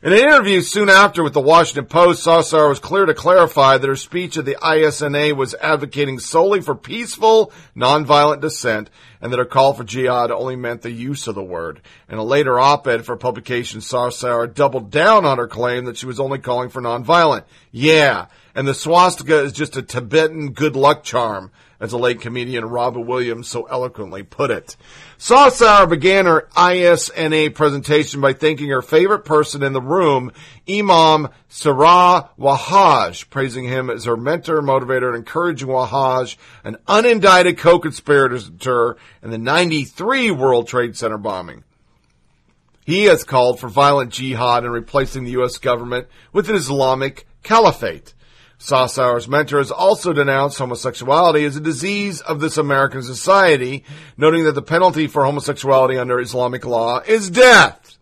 In an interview soon after with the Washington Post, Sassar was clear to clarify that her speech at the ISNA was advocating solely for peaceful, nonviolent dissent, and that her call for jihad only meant the use of the word. In a later op-ed for publication, Sarsar doubled down on her claim that she was only calling for nonviolent. Yeah, and the swastika is just a Tibetan good luck charm, as the late comedian Robin Williams so eloquently put it. Sarsar began her ISNA presentation by thanking her favorite person in the room, Imam Siraj Wahhaj, praising him as her mentor, motivator, and encouraging Wahaj, an unindicted co-conspirator in the 93 World Trade Center bombing. He has called for violent jihad and replacing the U.S. government with an Islamic caliphate. Sassauer's mentor has also denounced homosexuality as a disease of this American society, noting that the penalty for homosexuality under Islamic law is death.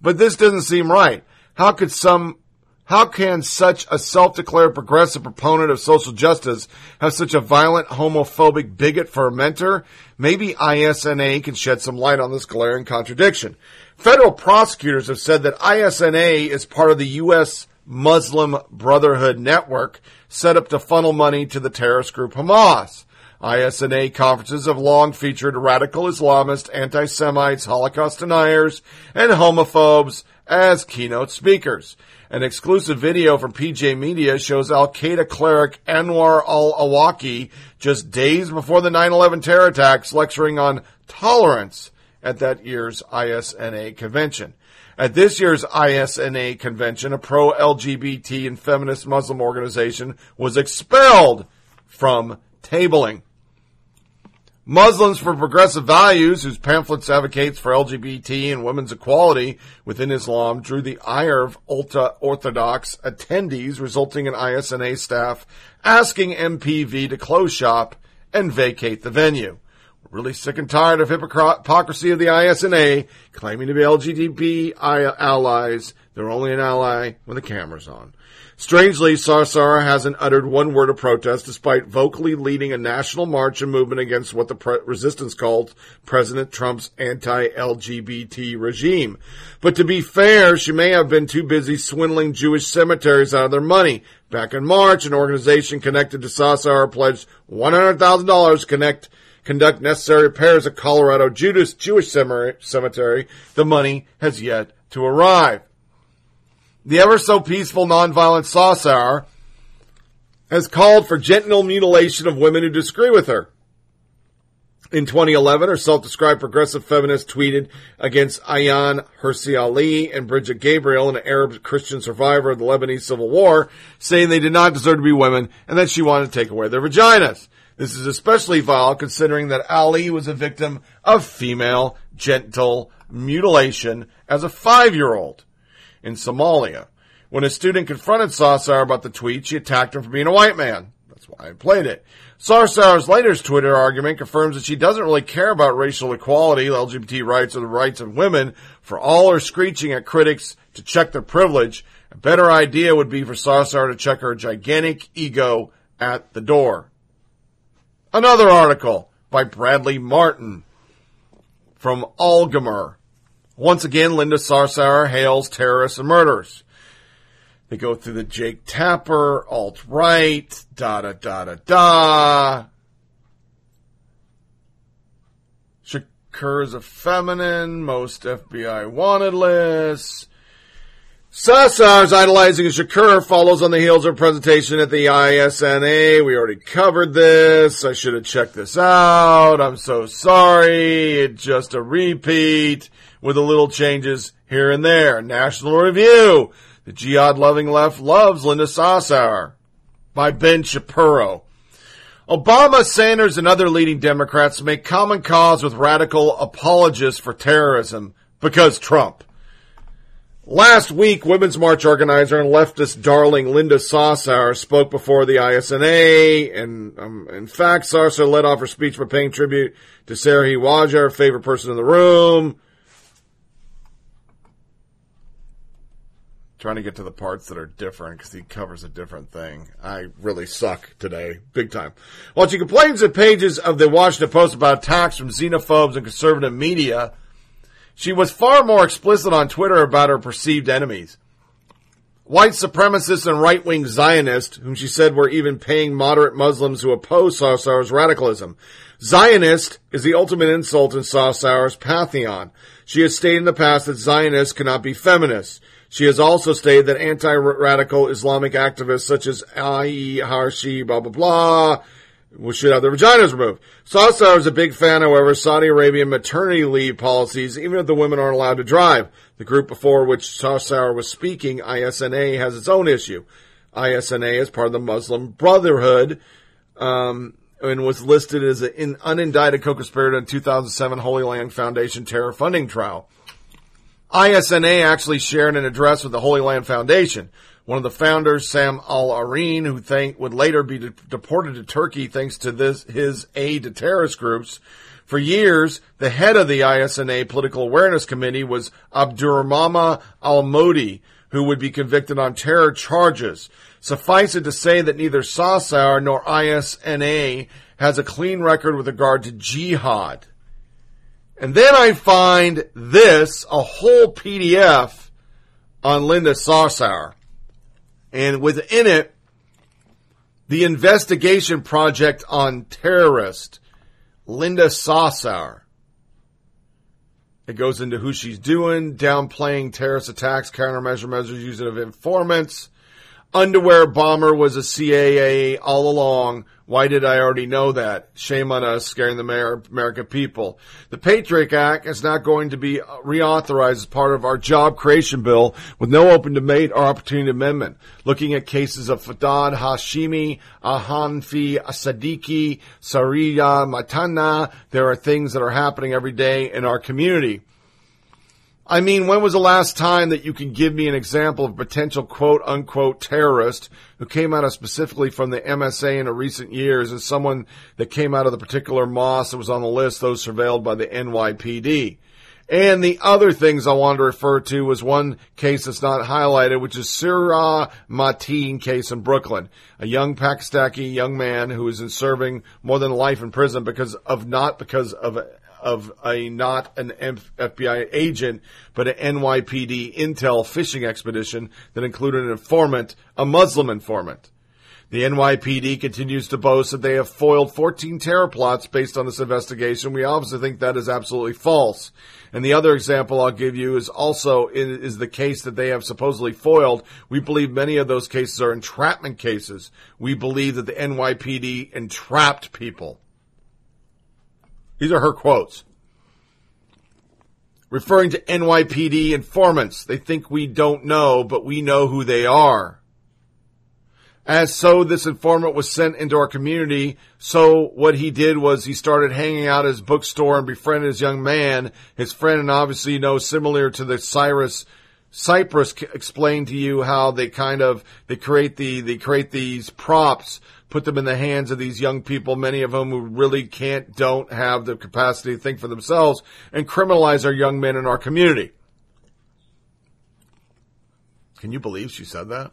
But this doesn't seem right. How could some, how can such a self-declared progressive proponent of social justice have such a violent homophobic bigot for a mentor? Maybe ISNA can shed some light on this glaring contradiction. Federal prosecutors have said that ISNA is part of the U.S. Muslim Brotherhood network set up to funnel money to the terrorist group Hamas. ISNA conferences have long featured radical Islamists, anti-Semites, Holocaust deniers, and homophobes as keynote speakers. An exclusive video from PJ Media shows Al-Qaeda cleric Anwar al-Awlaki just days before the 9-11 terror attacks lecturing on tolerance at that year's ISNA convention. At this year's ISNA convention, a pro-LGBT and feminist Muslim organization was expelled from tabling. Muslims for Progressive Values, whose pamphlets advocates for LGBT and women's equality within Islam, drew the ire of ultra-Orthodox attendees, resulting in ISNA staff asking MPV to close shop and vacate the venue. Really sick and tired of hypocrisy of the ISNA claiming to be LGBT allies. They're only an ally when the camera's on. Strangely, Sarsara hasn't uttered one word of protest despite vocally leading a national march and movement against what the pre- resistance called President Trump's anti-LGBT regime. But to be fair, she may have been too busy swindling Jewish cemeteries out of their money. Back in March, an organization connected to Sarsara pledged $100,000 to connect conduct necessary repairs at Colorado Judas Jewish Cemetery. The money has yet to arrive. The ever so peaceful nonviolent Sassar has called for genital mutilation of women who disagree with her. In 2011, her self-described progressive feminist tweeted against Ayaan Hirsi Ali and Brigitte Gabriel, an Arab Christian survivor of the Lebanese civil war, saying they did not deserve to be women and that she wanted to take away their vaginas. This is especially vile considering that Ali was a victim of female genital mutilation as a five-year-old in Somalia. When a student confronted Sarsar about the tweet, she attacked him for being a white man. That's why I played it. Sarsar's later Twitter argument confirms that she doesn't really care about racial equality, LGBT rights, or the rights of women. For all her screeching at critics to check their privilege, a better idea would be for Sarsar to check her gigantic ego at the door. Another article by Bradley Martin from Algemeiner. Once again, Linda Sarsour hails terrorists and murderers. They go through the Jake Tapper, alt-right, da da da da da. Shakur is a feminine, most FBI wanted lists. Sassar's idolizing Shakur follows on the heels of presentation at the ISNA. We already covered this. I should have checked this out. I'm so sorry. It's just a repeat with a little changes here and there. National Review. The jihad loving left loves Linda Sassauer by Ben Shapiro. Obama, Sanders, and other leading Democrats make common cause with radical apologists for terrorism because Trump. Last week, Women's March organizer and leftist darling Linda Sassauer spoke before the ISNA, and um, in fact, Sassauer led off her speech by paying tribute to Siraj Wahhaj, her favorite person in the room. Trying to get to the parts that are different because he covers a different thing. I really suck today, big time. While she complains at pages of the Washington Post about attacks from xenophobes and conservative media, she was far more explicit on Twitter about her perceived enemies. White supremacists and right-wing Zionists, whom she said were even paying moderate Muslims who oppose Sarsauer's radicalism. Zionist is the ultimate insult in Sarsauer's pantheon. She has stated in the past that Zionists cannot be feminists. She has also stated that anti-radical Islamic activists such as I.E. Harshi, blah, blah, blah, should have their vaginas removed. Sassauer is a big fan, however, Saudi Arabian maternity leave policies, even if the women aren't allowed to drive. The group before which Sassauer was speaking, ISNA, has its own issue. ISNA is part of the Muslim Brotherhood, um, and was listed as an unindicted co-conspirator in 2007 Holy Land Foundation terror funding trial. ISNA actually shared an address with the Holy Land Foundation. One of the founders, Sam Al-Arian, who think would later be de- deported to Turkey thanks to this his aid to terrorist groups. For years, the head of the ISNA Political Awareness Committee was Abdurrahman Alamoudi, who would be convicted on terror charges. Suffice it to say that neither Sassauer nor ISNA has a clean record with regard to jihad. And then I find this, a whole PDF on Linda Sarsauer. And within it, the investigation project on terrorist, Linda Sarsauer. It goes into who she's doing, downplaying terrorist attacks, countermeasure measures using of informants. Underwear bomber was a CAA all along. Why did I already know that? Shame on us, scaring the American people. The Patriot Act is not going to be reauthorized as part of our job creation bill with no open debate or opportunity amendment. Looking at cases of Fadad Hashimi, Ahanfi Sadiki, Sariya Matana, there are things that are happening every day in our community. I mean, when was the last time that you can give me an example of a potential quote unquote terrorist who came out of specifically from the MSA in the recent years as someone that came out of the particular mosque that was on the list, those surveilled by the NYPD? And the other things I wanted to refer to was one case that's not highlighted, which is Surah Mateen case in Brooklyn. A young Pakistani young man who is in serving more than life in prison because of not because of of a not an FBI agent, but an NYPD intel fishing expedition that included an informant, a Muslim informant. The NYPD continues to boast that they have foiled 14 terror plots based on this investigation. We obviously think that is absolutely false. And the other example I'll give you is also is the case that they have supposedly foiled. We believe many of those cases are entrapment cases. We believe that the NYPD entrapped people. These are her quotes. Referring to NYPD informants, they think we don't know, but we know who they are. As so, this informant was sent into our community. So what he did was he started hanging out at his bookstore and befriended his young man, his friend, and obviously, you know, similar to the Cyrus, Cyprus explained to you how they kind of, they create the, they create these props, put them in the hands of these young people, many of whom who really can't, don't have the capacity to think for themselves, and criminalize our young men in our community. Can you believe she said that?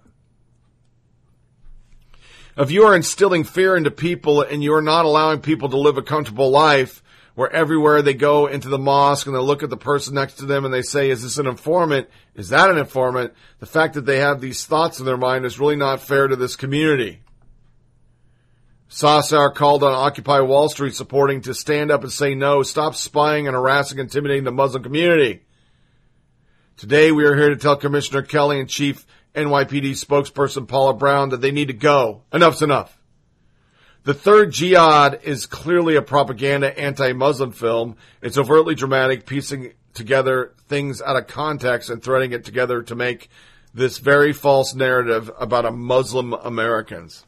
If you are instilling fear into people and you're not allowing people to live a comfortable life, where everywhere they go into the mosque and they look at the person next to them and they say, is this an informant? Is that an informant? The fact that they have these thoughts in their mind is really not fair to this community. Sassar called on Occupy Wall Street supporting to stand up and say no, stop spying and harassing and intimidating the Muslim community. Today we are here to tell Commissioner Kelly and Chief NYPD spokesperson Paula Brown that they need to go. Enough's enough. The third jihad is clearly a propaganda anti-Muslim film. It's overtly dramatic, piecing together things out of context and threading it together to make this very false narrative about a Muslim Americans.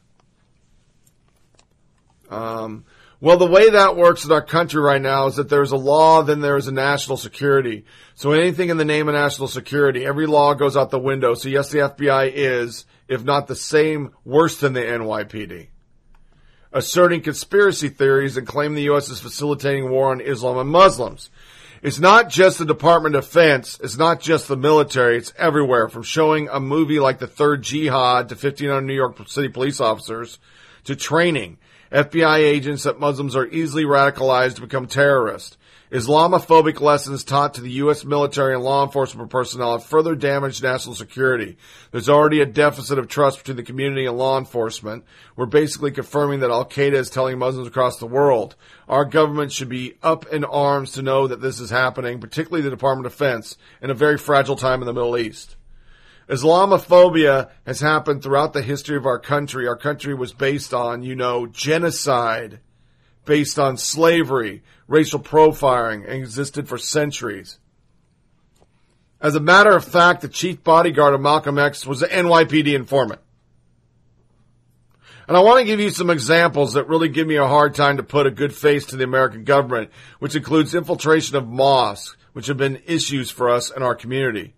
Um, well, the way that works in our country right now is that there's a law, then there's a national security. So anything in the name of national security, every law goes out the window. So yes, the FBI is, if not the same, worse than the NYPD. Asserting conspiracy theories and claiming the U.S. is facilitating war on Islam and Muslims. It's not just the Department of Defense. It's not just the military. It's everywhere from showing a movie like The Third Jihad to 1500 New York City police officers to training FBI agents that Muslims are easily radicalized to become terrorists. Islamophobic lessons taught to the U.S. military and law enforcement personnel have further damaged national security. There's already a deficit of trust between the community and law enforcement. We're basically confirming that Al Qaeda is telling Muslims across the world. Our government should be up in arms to know that this is happening, particularly the Department of Defense, in a very fragile time in the Middle East. Islamophobia has happened throughout the history of our country. Our country was based on, you know, genocide, based on slavery, racial profiling, and existed for centuries. As a matter of fact, the chief bodyguard of Malcolm X was an NYPD informant. And I want to give you some examples that really give me a hard time to put a good face to the American government, which includes infiltration of mosques, which have been issues for us in our community.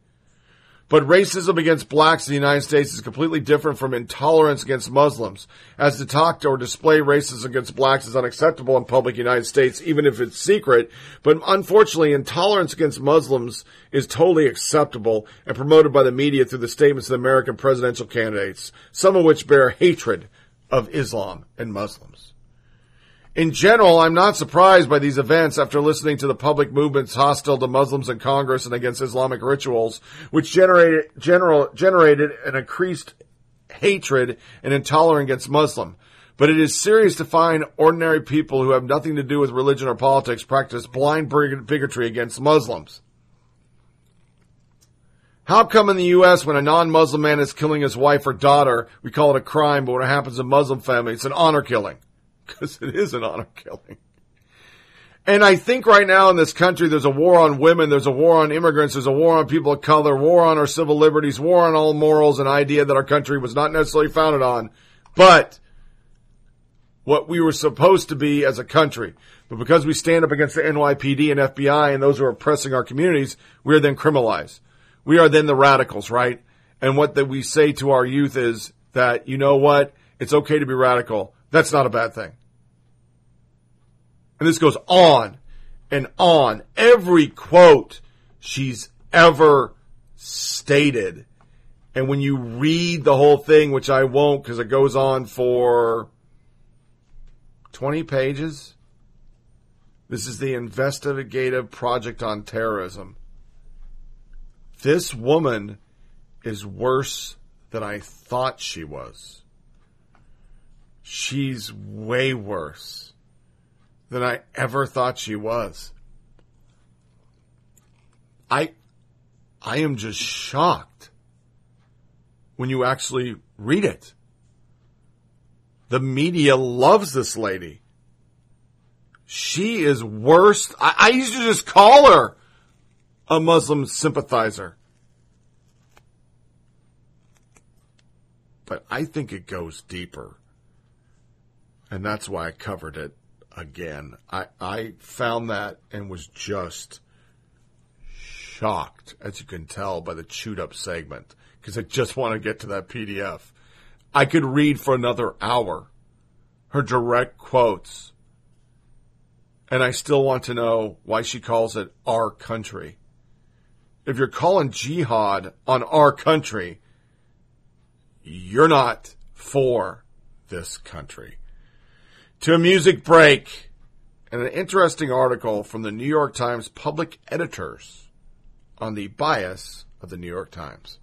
But racism against blacks in the United States is completely different from intolerance against Muslims. As to talk or display racism against blacks is unacceptable in public United States, even if it's secret. But unfortunately, intolerance against Muslims is totally acceptable and promoted by the media through the statements of the American presidential candidates, some of which bear hatred of Islam and Muslims. In general, I'm not surprised by these events after listening to the public movements hostile to Muslims in Congress and against Islamic rituals, which generated, general, generated an increased hatred and intolerance against Muslim. But it is serious to find ordinary people who have nothing to do with religion or politics practice blind bigotry against Muslims. How come in the U.S. when a non-Muslim man is killing his wife or daughter, we call it a crime, but when it happens in Muslim family, it's an honor killing? because it is an honor killing. And I think right now in this country, there's a war on women, there's a war on immigrants, there's a war on people of color, war on our civil liberties, war on all morals, an idea that our country was not necessarily founded on, but what we were supposed to be as a country. But because we stand up against the NYPD and FBI and those who are oppressing our communities, we are then criminalized. We are then the radicals, right? And what that we say to our youth is that, you know what? It's okay to be radical. That's not a bad thing. And this goes on and on. Every quote she's ever stated. And when you read the whole thing, which I won't because it goes on for 20 pages, this is the investigative project on terrorism. This woman is worse than I thought she was she's way worse than I ever thought she was. I I am just shocked when you actually read it. The media loves this lady. She is worse. I, I used to just call her a Muslim sympathizer. But I think it goes deeper. And that's why I covered it again. I, I found that and was just shocked, as you can tell by the chewed up segment, because I just want to get to that PDF. I could read for another hour her direct quotes, and I still want to know why she calls it our country. If you're calling jihad on our country, you're not for this country. To a music break and an interesting article from the New York Times public editors on the bias of the New York Times.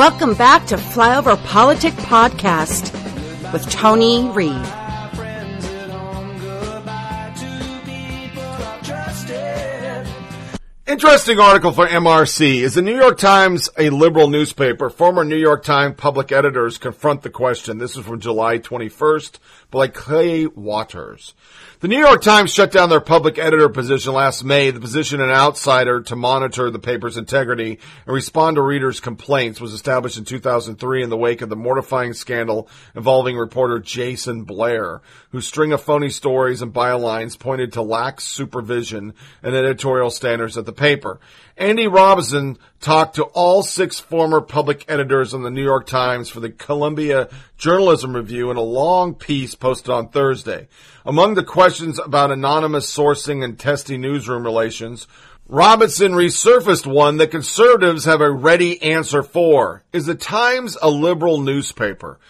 Welcome back to Flyover Politic Podcast with Tony Reed. Interesting article for MRC. Is the New York Times a liberal newspaper? Former New York Times public editors confront the question. This is from July 21st by Clay Waters. The New York Times shut down their public editor position last May. The position an outsider to monitor the paper's integrity and respond to readers' complaints was established in 2003 in the wake of the mortifying scandal involving reporter Jason Blair, whose string of phony stories and bylines pointed to lax supervision and editorial standards at the paper. Andy Robinson talked to all six former public editors on the New York Times for the Columbia Journalism Review in a long piece posted on Thursday. Among the questions about anonymous sourcing and testy newsroom relations, Robinson resurfaced one that conservatives have a ready answer for. Is the Times a liberal newspaper?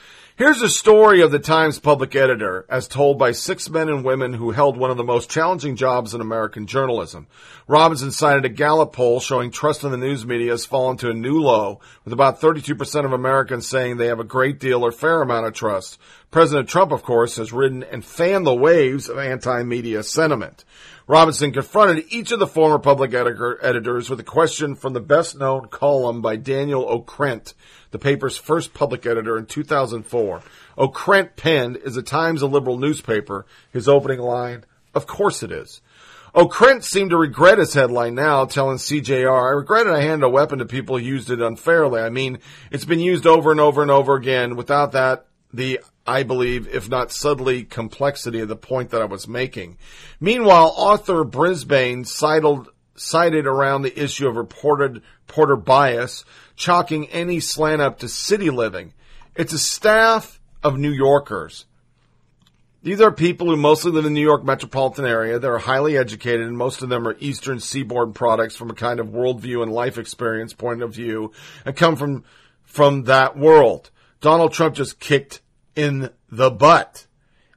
Here's a story of the Times public editor, as told by six men and women who held one of the most challenging jobs in American journalism. Robinson cited a Gallup poll showing trust in the news media has fallen to a new low, with about 32% of Americans saying they have a great deal or fair amount of trust. President Trump, of course, has ridden and fanned the waves of anti-media sentiment. Robinson confronted each of the former public editor, editors with a question from the best known column by Daniel Okrent, the paper's first public editor in 2004. Okrent penned, Is the Times a liberal newspaper? His opening line, Of course it is. Okrent seemed to regret his headline now, telling CJR, I regretted I handed a weapon to people who used it unfairly. I mean, it's been used over and over and over again. Without that, the, I believe, if not subtly, complexity of the point that I was making. Meanwhile, Arthur Brisbane cited, cited around the issue of reported porter bias, chalking any slant up to city living. It's a staff of New Yorkers. These are people who mostly live in the New York metropolitan area. They're highly educated, and most of them are Eastern Seaboard products from a kind of worldview and life experience point of view, and come from from that world. Donald Trump just kicked in the butt,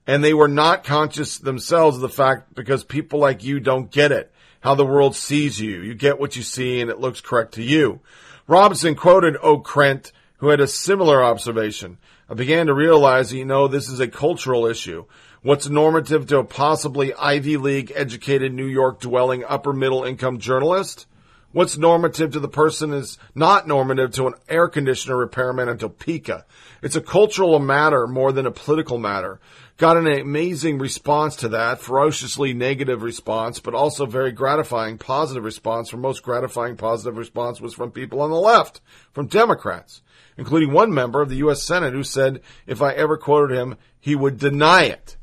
and they were not conscious themselves of the fact because people like you don't get it. How the world sees you. You get what you see, and it looks correct to you. Robinson quoted Okrent, who had a similar observation. I began to realize, you know, this is a cultural issue. What's normative to a possibly Ivy League educated New York dwelling upper middle income journalist? What's normative to the person is not normative to an air conditioner repairman in Topeka. It's a cultural matter more than a political matter. Got an amazing response to that, ferociously negative response, but also very gratifying positive response. For most gratifying positive response was from people on the left, from Democrats including one member of the U.S. Senate who said if I ever quoted him, he would deny it.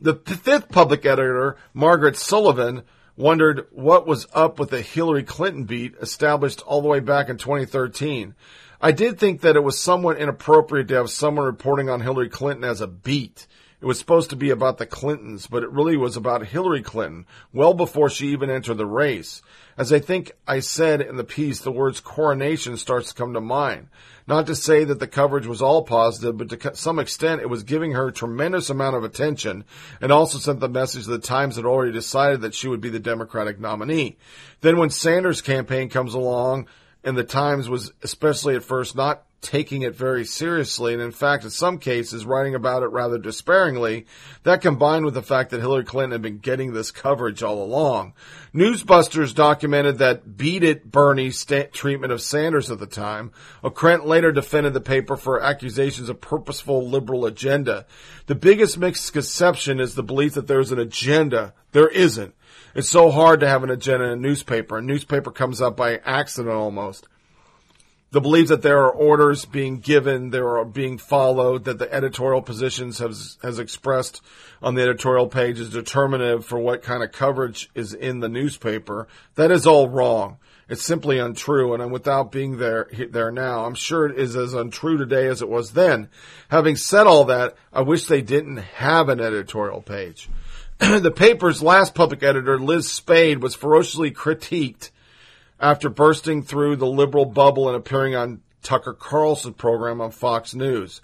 The fifth public editor, Margaret Sullivan, wondered what was up with the Hillary Clinton beat established all the way back in 2013. I did think that it was somewhat inappropriate to have someone reporting on Hillary Clinton as a beat. It was supposed to be about the Clintons, but it really was about Hillary Clinton, well before she even entered the race. As I think I said in the piece, the words coronation starts to come to mind. Not to say that the coverage was all positive, but to some extent it was giving her a tremendous amount of attention and also sent the message that the Times had already decided that she would be the Democratic nominee. Then when Sanders' campaign comes along, and the Times was, especially at first, not taking it very seriously, and in fact, in some cases, writing about it rather despairingly. That combined with the fact that Hillary Clinton had been getting this coverage all along. Newsbusters documented that beat it Bernie treatment of Sanders at the time. Okrent later defended the paper for accusations of purposeful liberal agenda. The biggest misconception is the belief that there's an agenda. There isn't. It's so hard to have an agenda in a newspaper. A newspaper comes up by accident almost. The belief that there are orders being given, there are being followed, that the editorial positions has has expressed on the editorial page is determinative for what kind of coverage is in the newspaper. That is all wrong. It's simply untrue, and without being there there now, I'm sure it is as untrue today as it was then. Having said all that, I wish they didn't have an editorial page. the paper's last public editor, Liz Spayd, was ferociously critiqued after bursting through the liberal bubble and appearing on Tucker Carlson's program on Fox News.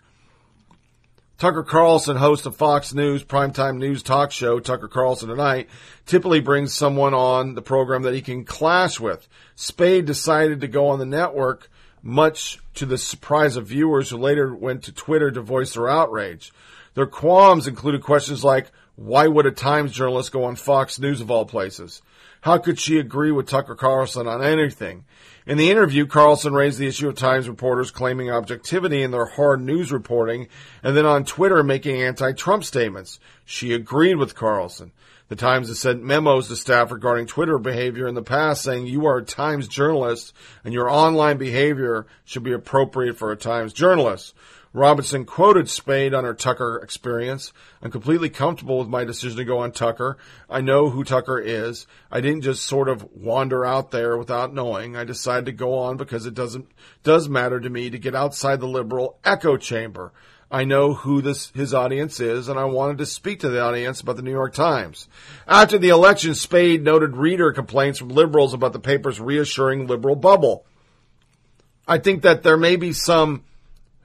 Tucker Carlson, host of Fox News primetime news talk show, Tucker Carlson Tonight, typically brings someone on the program that he can clash with. Spayd decided to go on the network much to the surprise of viewers who later went to Twitter to voice their outrage. Their qualms included questions like, why would a Times journalist go on Fox News of all places? How could she agree with Tucker Carlson on anything? In the interview, Carlson raised the issue of Times reporters claiming objectivity in their hard news reporting and then on Twitter making anti-Trump statements. She agreed with Carlson. The Times has sent memos to staff regarding Twitter behavior in the past saying you are a Times journalist and your online behavior should be appropriate for a Times journalist. Robinson quoted Spayd on her Tucker experience. I'm completely comfortable with my decision to go on Tucker. I know who Tucker is. I didn't just sort of wander out there without knowing. I decided to go on because it doesn't, does matter to me to get outside the liberal echo chamber. I know who this, his audience is and I wanted to speak to the audience about the New York Times. After the election, Spayd noted reader complaints from liberals about the paper's reassuring liberal bubble. I think that there may be some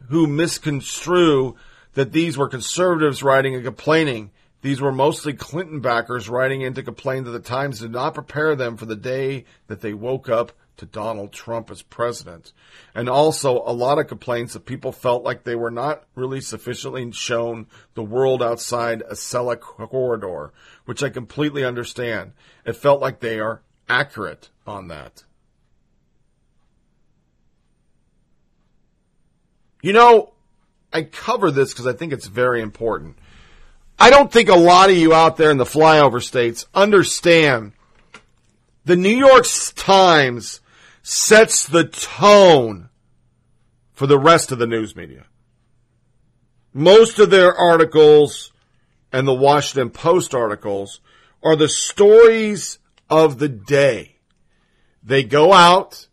who misconstrue that these were conservatives writing and complaining. These were mostly Clinton backers writing in to complain that the Times did not prepare them for the day that they woke up to Donald Trump as president. And also a lot of complaints that people felt like they were not really sufficiently shown the world outside a Acela corridor, which I completely understand. It felt like they are accurate on that. You know, I cover this because I think it's very important. I don't think a lot of you out there in the flyover states understand the New York Times sets the tone for the rest of the news media. Most of their articles and the Washington Post articles are the stories of the day. They go out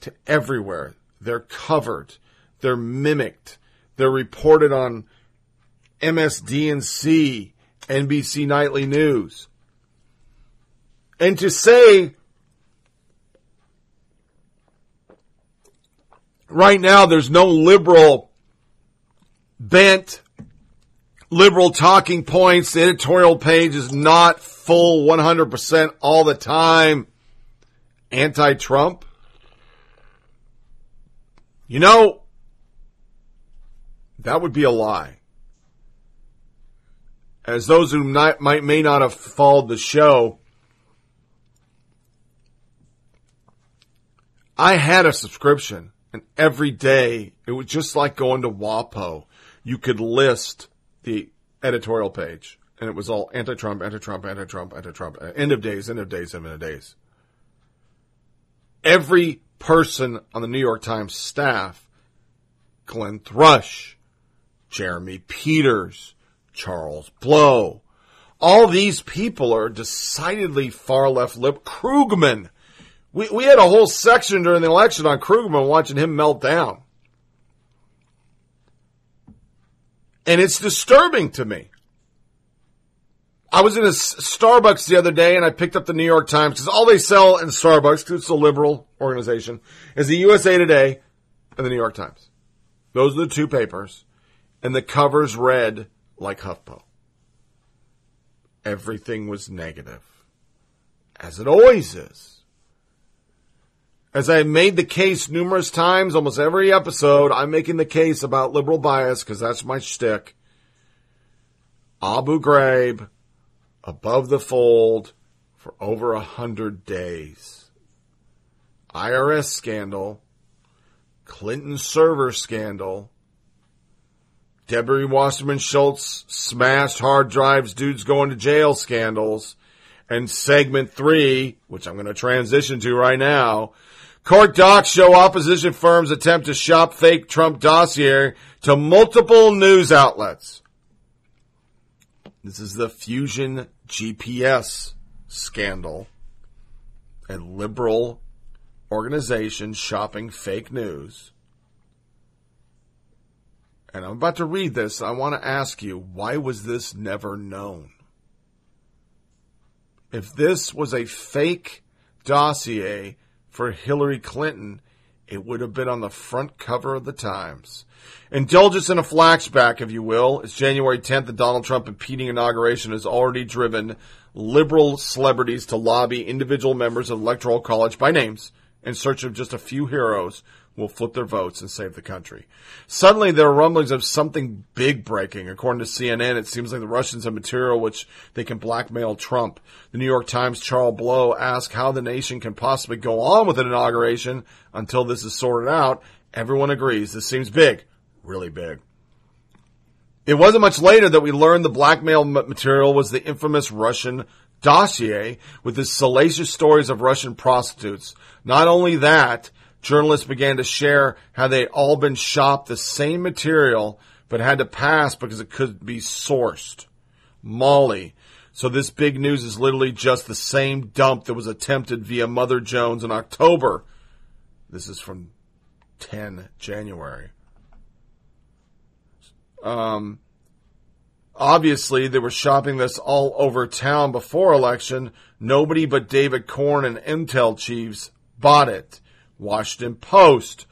to everywhere. They're covered. They're mimicked. They're reported on MSDNC, NBC Nightly News. And to say right now there's no liberal bent, liberal talking points. The editorial page is not full 100% all the time anti-Trump. You know, that would be a lie. As those who not, might may not have followed the show, I had a subscription, and every day it was just like going to WAPO. You could list the editorial page, and it was all anti-Trump, anti-Trump, anti-Trump, anti-Trump. Uh, end of days, end of days, end of days. Every person on the New York Times staff, Glenn Thrush, Jeremy Peters, Charles Blow. All these people are decidedly far left lib. Krugman. We, we had a whole section during the election on Krugman watching him melt down. And it's disturbing to me. I was in a Starbucks the other day and I picked up the New York Times because all they sell in Starbucks, because it's a liberal organization, is the USA Today and the New York Times. Those are the two papers and the covers read like HuffPo. Everything was negative, as it always is. As I have made the case numerous times, almost every episode, I'm making the case about liberal bias because that's my shtick. Abu Ghraib, above the fold, for over a hundred days. IRS scandal, Clinton server scandal, Debbie Wasserman Schultz smashed hard drives, dudes going to jail scandals. And segment three, which I'm going to transition to right now, court docs show opposition firms attempt to shop fake Trump dossier to multiple news outlets. This is the Fusion GPS scandal. A liberal organization shopping fake news and I'm about to read this, I want to ask you, why was this never known? If this was a fake dossier for Hillary Clinton, it would have been on the front cover of the Times. Indulge us in a flashback, if you will. It's January 10th. The Donald Trump impeding inauguration has already driven liberal celebrities to lobby individual members of the Electoral College by names in search of just a few heroes will flip their votes and save the country. Suddenly, there are rumblings of something big breaking. According to CNN, it seems like the Russians have material which they can blackmail Trump. The New York Times' Charles Blow asked how the nation can possibly go on with an inauguration until this is sorted out. Everyone agrees this seems big, really big. It wasn't much later that we learned the blackmail material was the infamous Russian dossier with its salacious stories of Russian prostitutes. Not only that, journalists began to share how they'd all been shopped the same material but had to pass because it could be sourced. Molly. So this big news is literally just the same dump that was attempted via Mother Jones in October. This is from 10 January. Um, obviously, they were shopping this all over town before election. Nobody but David Corn and Intel chiefs bought it. Washington Post.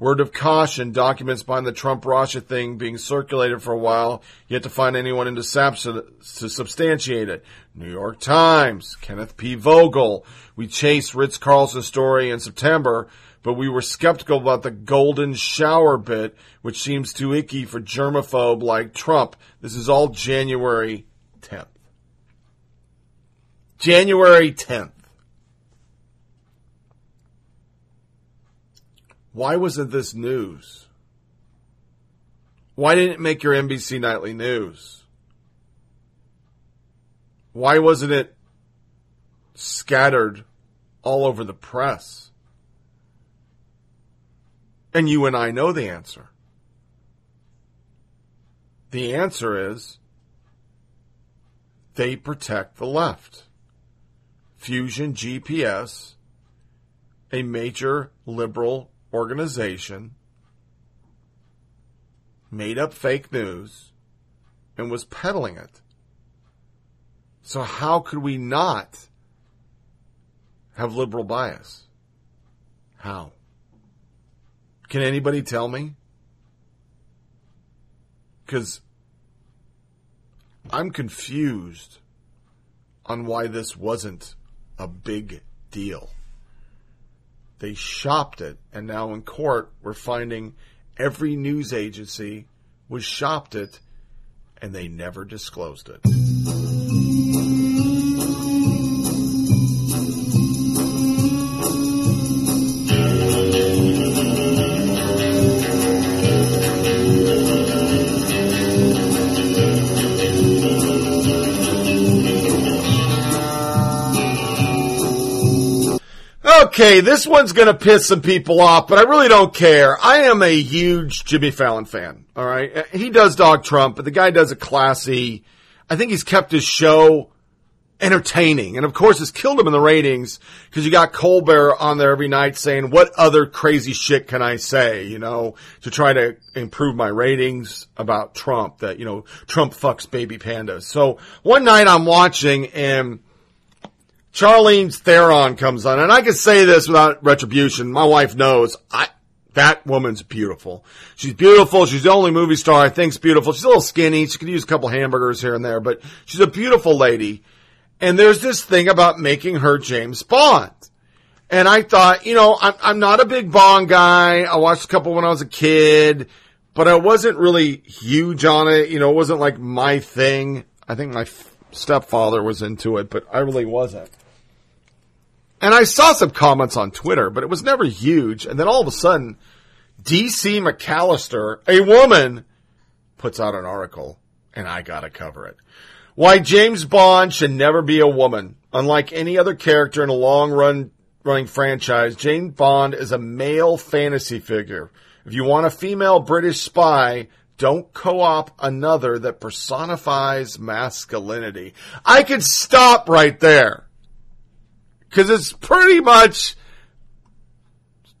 Word of caution, documents behind the Trump Russia thing being circulated for a while, yet to find anyone in to, to substantiate it. New York Times, Kenneth P. Vogel. We chased Ritz Carlton story in September, but we were skeptical about the golden shower bit, which seems too icky for germaphobe like Trump. This is all January 10th. January 10th. Why wasn't this news? Why didn't it make your NBC Nightly News? Why wasn't it scattered all over the press? And you and I know the answer. The answer is they protect the left. Fusion GPS, a major liberal organization, made up fake news and was peddling it. So how could we not have liberal bias? How? Can anybody tell me? Because I'm confused on why this wasn't a big deal. They shopped it, and now in court, we're finding every news agency was shopped it, and they never disclosed it. Okay, this one's gonna piss some people off, but I really don't care. I am a huge Jimmy Fallon fan. All right, he does dog Trump, but the guy does it classy. I think he's kept his show entertaining, and of course, it's killed him in the ratings because you got Colbert on there every night saying, "What other crazy shit can I say?" You know, to try to improve my ratings about Trump. That you know, Trump fucks baby pandas. So one night I'm watching and. Charlene Theron comes on, and I can say this without retribution. My wife knows I that woman's beautiful. She's beautiful. She's the only movie star I think's beautiful. She's a little skinny. She could use a couple hamburgers here and there, but she's a beautiful lady. And there's this thing about making her James Bond. And I thought, you know, I'm, I'm not a big Bond guy. I watched a couple when I was a kid, but I wasn't really huge on it. You know, it wasn't like my thing. I think my stepfather was into it, but I really wasn't. And I saw some comments on Twitter, but it was never huge. And then all of a sudden, DC McAllister, a woman, puts out an article, and I gotta cover it. Why James Bond should never be a woman. Unlike any other character in a long run running franchise, James Bond is a male fantasy figure. If you want a female British spy, don't co-op another that personifies masculinity. I could stop right there. Cause it's pretty much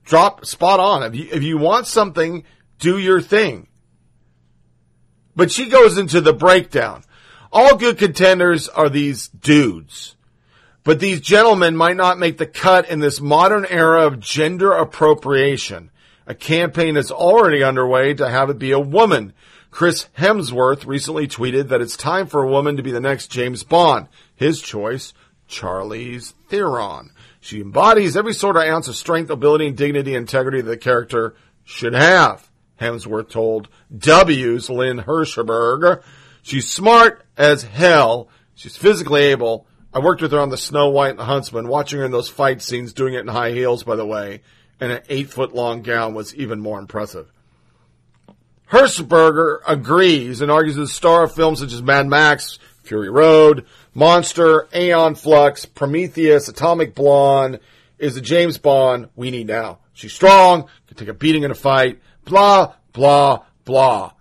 drop spot on. If you, if you want something, do your thing. But she goes into the breakdown. All good contenders are these dudes. But these gentlemen might not make the cut in this modern era of gender appropriation. A campaign is already underway to have it be a woman. Chris Hemsworth recently tweeted that it's time for a woman to be the next James Bond. His choice, Charlize Theron. She embodies every sort of ounce of strength, ability, and dignity integrity that the character should have. Hemsworth told W's Lynn Hirschberg. She's smart as hell. She's physically able. I worked with her on the Snow White and the Huntsman, watching her in those fight scenes, doing it in high heels, by the way, and an eight foot long gown was even more impressive. Hirschberger agrees and argues that the star of films such as Mad Max, Fury Road, Monster, Aeon Flux, Prometheus, Atomic Blonde is the James Bond we need now. She's strong, can take a beating in a fight, blah, blah, blah.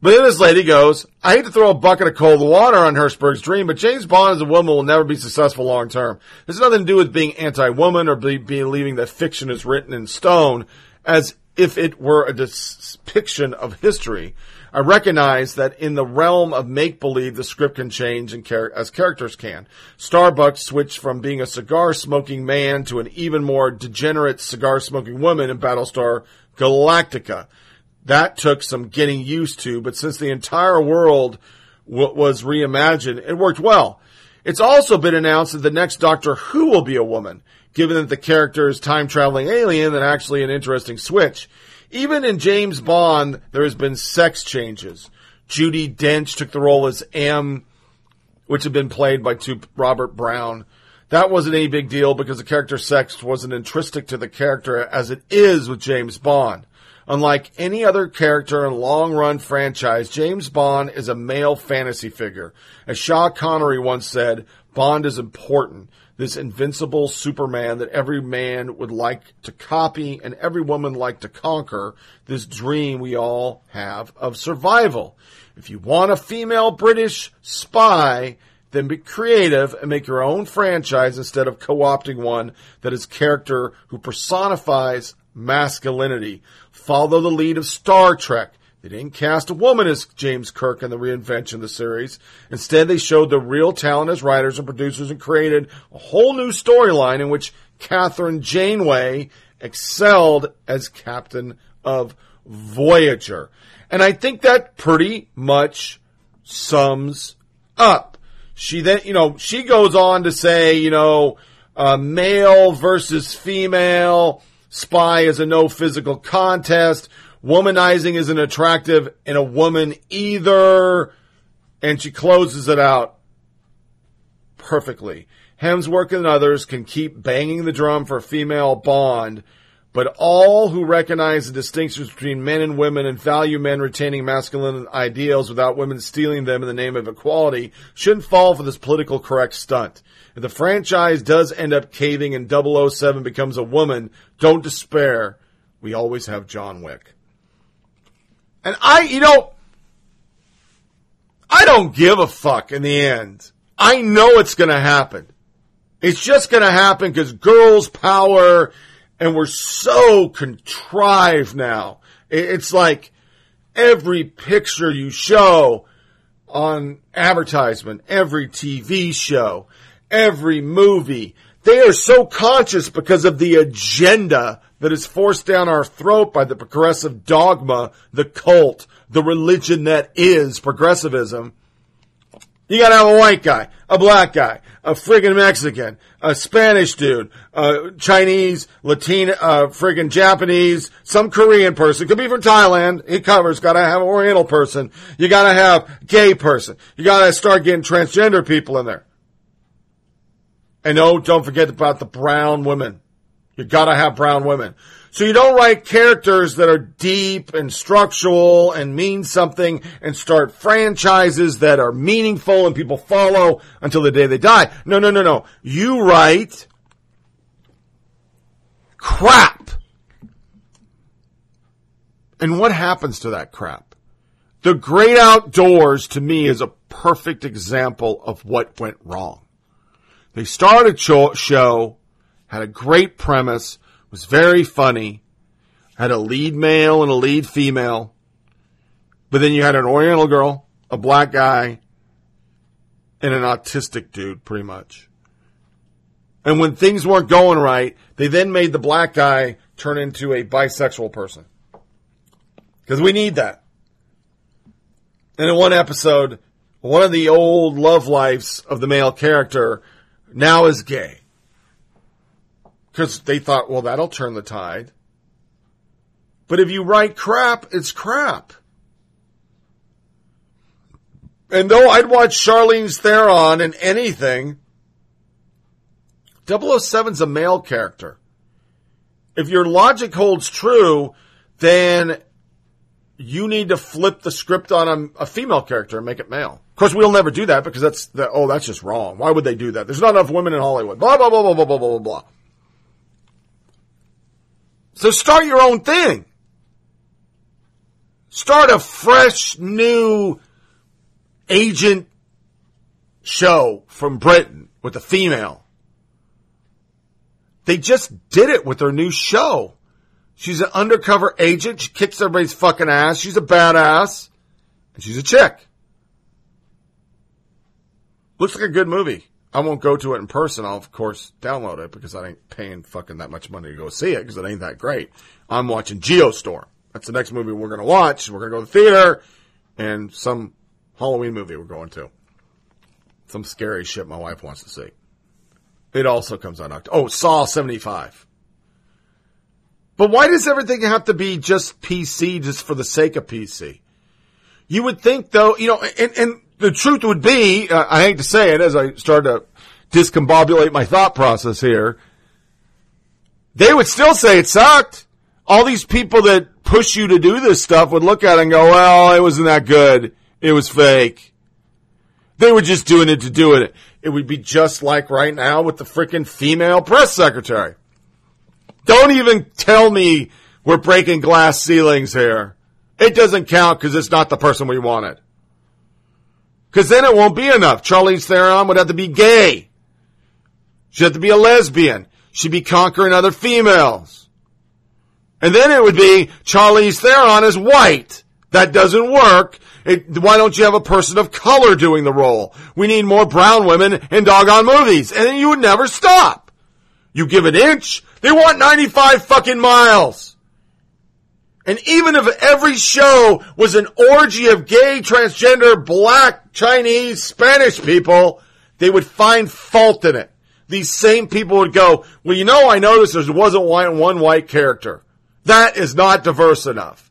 But then this lady goes, I hate to throw a bucket of cold water on Hirschberg's dream, but James Bond as a woman will never be successful long term. This has nothing to do with being anti-woman or be, believing that fiction is written in stone as if it were a depiction of history. I recognize that in the realm of make-believe, the script can change and char- as characters can. Starbucks switched from being a cigar-smoking man to an even more degenerate cigar-smoking woman in Battlestar Galactica. That took some getting used to, but since the entire world w- was reimagined, it worked well. It's also been announced that the next Doctor Who will be a woman, given that the character is time traveling alien and actually an interesting switch. Even in James Bond, there has been sex changes. Judi Dench took the role as M, which had been played by two, Robert Brown. That wasn't any big deal because the character sex wasn't intrinsic to the character as it is with James Bond. Unlike any other character in a long run franchise, James Bond is a male fantasy figure. As Sean Connery once said, Bond is important. This invincible Superman that every man would like to copy and every woman like to conquer. This dream we all have of survival. If you want a female British spy, then be creative and make your own franchise instead of co-opting one that is character who personifies masculinity. Follow the lead of Star Trek. They didn't cast a woman as James Kirk in the reinvention of the series. Instead, they showed the real talent as writers and producers and created a whole new storyline in which Kathryn Janeway excelled as captain of Voyager. And I think that pretty much sums up. She then, you know, she goes on to say, you know, uh, male versus female, spy is a no physical contest, womanizing isn't attractive in a woman either, and she closes it out perfectly. Hemsworth and others can keep banging the drum for female bond, but all who recognize the distinctions between men and women and value men retaining masculine ideals without women stealing them in the name of equality shouldn't fall for this political correct stunt. If the franchise does end up caving and 007 becomes a woman, don't despair. We always have John Wick. And I, you know, I don't give a fuck in the end. I know it's gonna happen. It's just gonna happen because girls power and we're so contrived now. It's like every picture you show on advertisement, every TV show, every movie, they are so conscious because of the agenda that is forced down our throat by the progressive dogma, the cult, the religion that is progressivism. You gotta have a white guy, a black guy, a friggin' Mexican, a Spanish dude, a Chinese, Latino, uh, friggin' Japanese, some Korean person, could be from Thailand, it covers, gotta have an Oriental person, you gotta have gay person, you gotta start getting transgender people in there. And oh, don't forget about the brown women. You gotta have brown women. So you don't write characters that are deep and structural and mean something and start franchises that are meaningful and people follow until the day they die. No, no, no, no. You write crap. And what happens to that crap? The Great Outdoors to me is a perfect example of what went wrong. They started a show, had a great premise, was very funny, had a lead male and a lead female, but then you had an Oriental girl, a black guy, and an autistic dude, pretty much. And when things weren't going right, they then made the black guy turn into a bisexual person. Because we need that. And in one episode, one of the old love lives of the male character now is gay. Because they thought, well, that'll turn the tide. But if you write crap, it's crap. And though I'd watch Charlize Theron in anything, 007's a male character. If your logic holds true, then you need to flip the script on a, a female character and make it male. Of course, we'll never do that because that's the, oh, that's just wrong. Why would they do that? There's not enough women in Hollywood. Blah, blah, blah, blah, blah, blah, blah, blah. So start your own thing. Start a fresh, new agent show from Britain with a female. They just did it with their new show. She's an undercover agent. She kicks everybody's fucking ass. She's a badass. And she's a chick. Looks like a good movie. I won't go to it in person. I'll, of course, download it because I ain't paying fucking that much money to go see it because it ain't that great. I'm watching Geostorm. That's the next movie we're to watch. We're to go to the theater and some Halloween movie we're going to. Some scary shit my wife wants to see. It also comes on October. Oh, Saw 75. But why does everything have to be just PC just for the sake of PC? You would think though, you know, and, and the truth would be, uh, I hate to say it as I start to discombobulate my thought process here, they would still say it sucked. All these people that push you to do this stuff would look at it and go, well, it wasn't that good. It was fake. They were just doing it to do it. It would be just like right now with the freaking female press secretary. Don't even tell me we're breaking glass ceilings here. It doesn't count because it's not the person we wanted. Because then it won't be enough. Charlize Theron would have to be gay. She'd have to be a lesbian. She'd be conquering other females. And then it would be Charlize Theron is white. That doesn't work. It, why don't you have a person of color doing the role? We need more brown women in doggone movies. And then you would never stop. You give an inch, they want 95 fucking miles. And even if every show was an orgy of gay, transgender, black, Chinese, Spanish people, they would find fault in it. These same people would go, well, you know, I noticed there wasn't one white character. That is not diverse enough.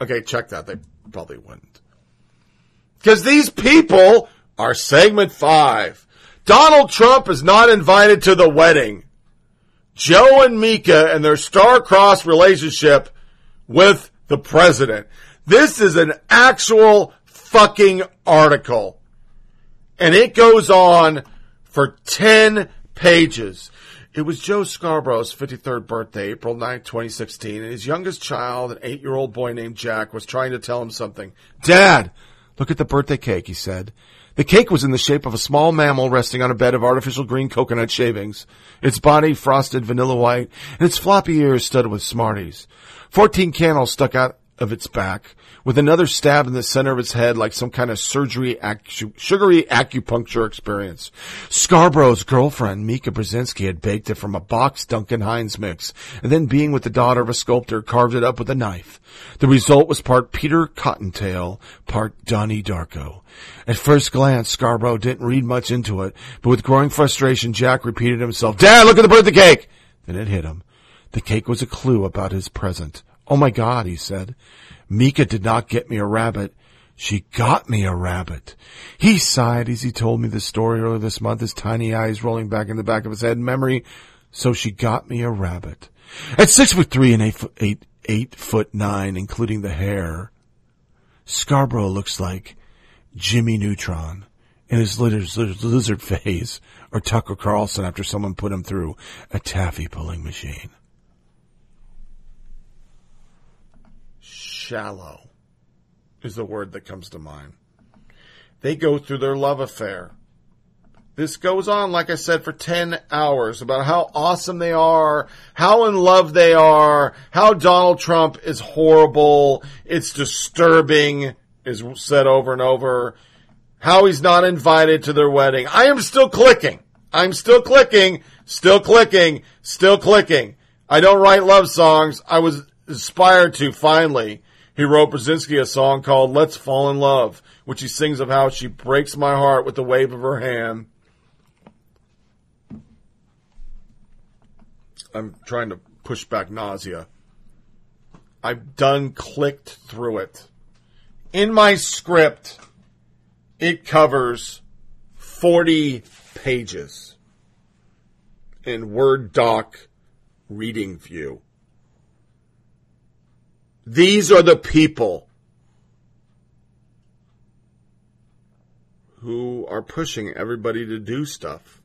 Okay, check that. They probably wouldn't. Because these people are segment five. Donald Trump is not invited to the wedding. Joe and Mika and their star-crossed relationship with the president. This is an actual fucking article. And it goes on for 10 pages. It was Joe Scarborough's 53rd birthday, April 9, 2016, and his youngest child, an eight year old boy named Jack, was trying to tell him something. Dad, look at the birthday cake, he said. The cake was in the shape of a small mammal resting on a bed of artificial green coconut shavings, its body frosted vanilla white, and its floppy ears studded with Smarties. Fourteen candles stuck out of its back, with another stab in the center of its head like some kind of surgery, acu- sugary acupuncture experience. Scarborough's girlfriend, Mika Brzezinski, had baked it from a box Duncan Hines mix, and then being with the daughter of a sculptor, carved it up with a knife. The result was part Peter Cottontail, part Donnie Darko. At first glance, Scarborough didn't read much into it, but with growing frustration, Jack repeated himself, Dad, look at the birthday cake! Then it hit him. The cake was a clue about his present. Oh my God, he said. Mika did not get me a rabbit. She got me a rabbit. He sighed as he told me the story earlier this month, his tiny eyes rolling back in the back of his head in memory. So she got me a rabbit. At six foot three and eight foot, eight, eight foot nine, including the hair, Scarborough looks like Jimmy Neutron in his lizard, lizard phase or Tucker Carlson after someone put him through a taffy pulling machine. Shallow is the word that comes to mind. They go through their love affair. This goes on, like I said, for 10 hours about how awesome they are, how in love they are, how Donald Trump is horrible, it's disturbing, is said over and over, how he's not invited to their wedding. I am still clicking. I'm still clicking, still clicking, still clicking. I don't write love songs. I was inspired to finally. He wrote Brzezinski a song called Let's Fall in Love, which he sings of how she breaks my heart with the wave of her hand. I'm trying to push back nausea. I've done clicked through it. In my script, it covers 40 pages in Word doc reading view. These are the people who are pushing everybody to do stuff.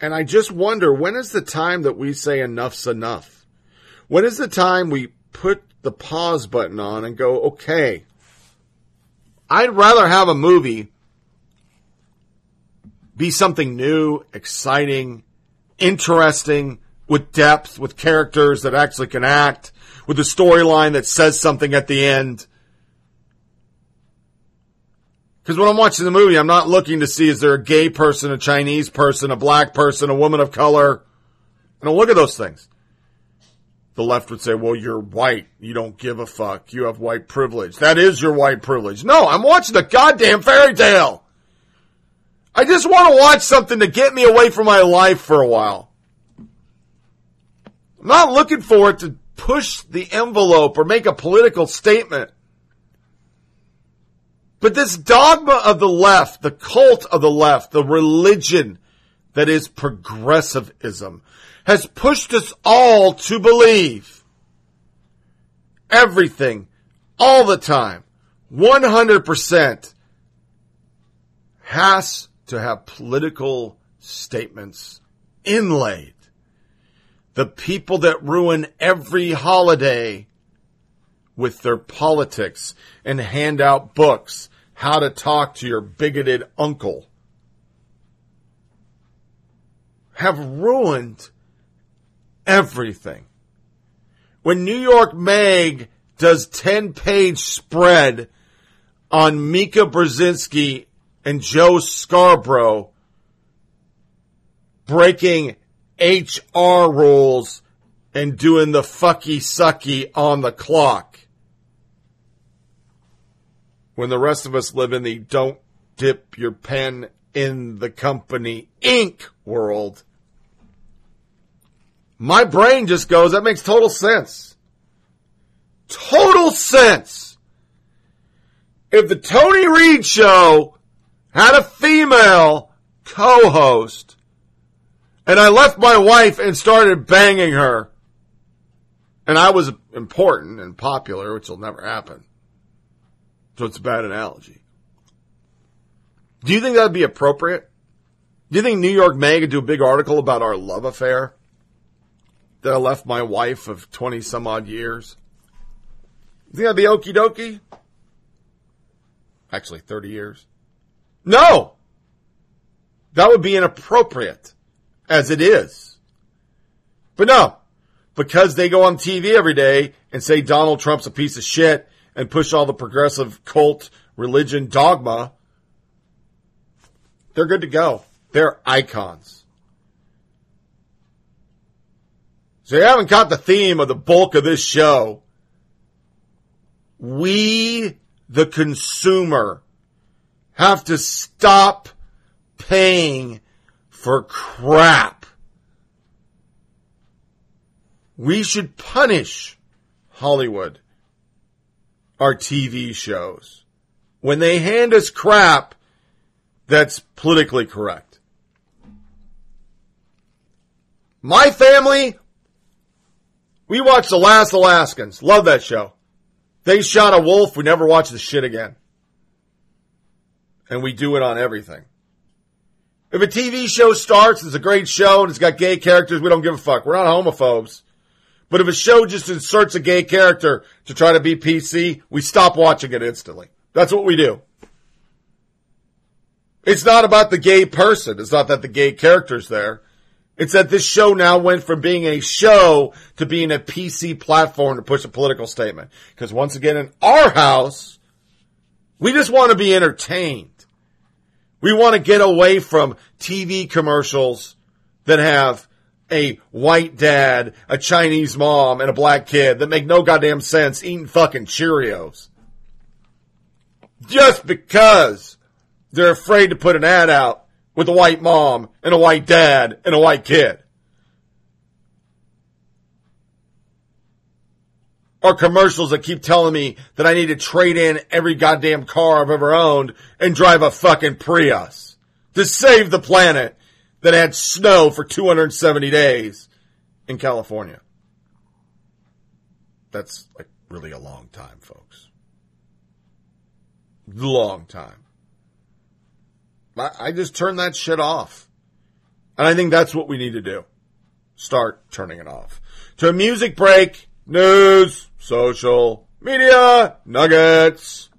And I just wonder when is the time that we say enough's enough? When is the time we put the pause button on and go, okay, I'd rather have a movie be something new, exciting, interesting, with depth, with characters that actually can act, with a storyline that says something at the end. Because when I'm watching the movie, I'm not looking to see is there a gay person, a Chinese person, a black person, a woman of color. I don't look at those things. The left would say, well, you're white. You don't give a fuck. You have white privilege. That is your white privilege. No, I'm watching a goddamn fairy tale. I just want to watch something to get me away from my life for a while. I'm not looking for it to push the envelope or make a political statement. But this dogma of the left, the cult of the left, the religion that is progressivism has pushed us all to believe everything all the time, 100% has to have political statements inlaid. The people that ruin every holiday with their politics and hand out books how to talk to your bigoted uncle have ruined everything. When New York Mag does 10 page spread on Mika Brzezinski and Joe Scarborough breaking HR rules and doing the fucky sucky on the clock. When the rest of us live in the don't dip your pen in the company ink world. My brain just goes, that makes total sense. Total sense. If the Tony Reed show had a female co-host and I left my wife and started banging her and I was important and popular, which will never happen. So it's a bad analogy. Do you think that'd be appropriate? Do you think New York Mag would do a big article about our love affair? That I left my wife of 20 some odd years? You think that'd be okie dokie? Actually, 30 years. No! That would be inappropriate, as it is. But no, because they go on TV every day and say Donald Trump's a piece of shit and push all the progressive cult religion dogma, they're good to go. They're icons. So you haven't caught the theme of the bulk of this show. We, the consumer, have to stop paying for crap. We should punish Hollywood, our TV shows, when they hand us crap that's politically correct. My family, we watched The Last Alaskans. Love that show. They shot a wolf. We never watched the shit again. And we do it on everything. If a TV show starts, it's a great show and it's got gay characters, we don't give a fuck. We're not homophobes. But if a show just inserts a gay character to try to be PC, we stop watching it instantly. That's what we do. It's not about the gay person. It's not that the gay character's there. It's that this show now went from being a show to being a PC platform to push a political statement. Because once again, in our house, we just want to be entertained. We want to get away from TV commercials that have a white dad, a Chinese mom, and a black kid that make no goddamn sense eating fucking Cheerios. just because they're afraid to put an ad out with a white mom and a white dad and a white kid. Or commercials that keep telling me that I need to trade in every goddamn car I've ever owned and drive a fucking Prius to save the planet that had snow for 270 days in California. That's like really a long time, folks. Long time. I, I just turned that shit off. And I think that's what we need to do. Start turning it off. To a music break, news, social, media, nuggets.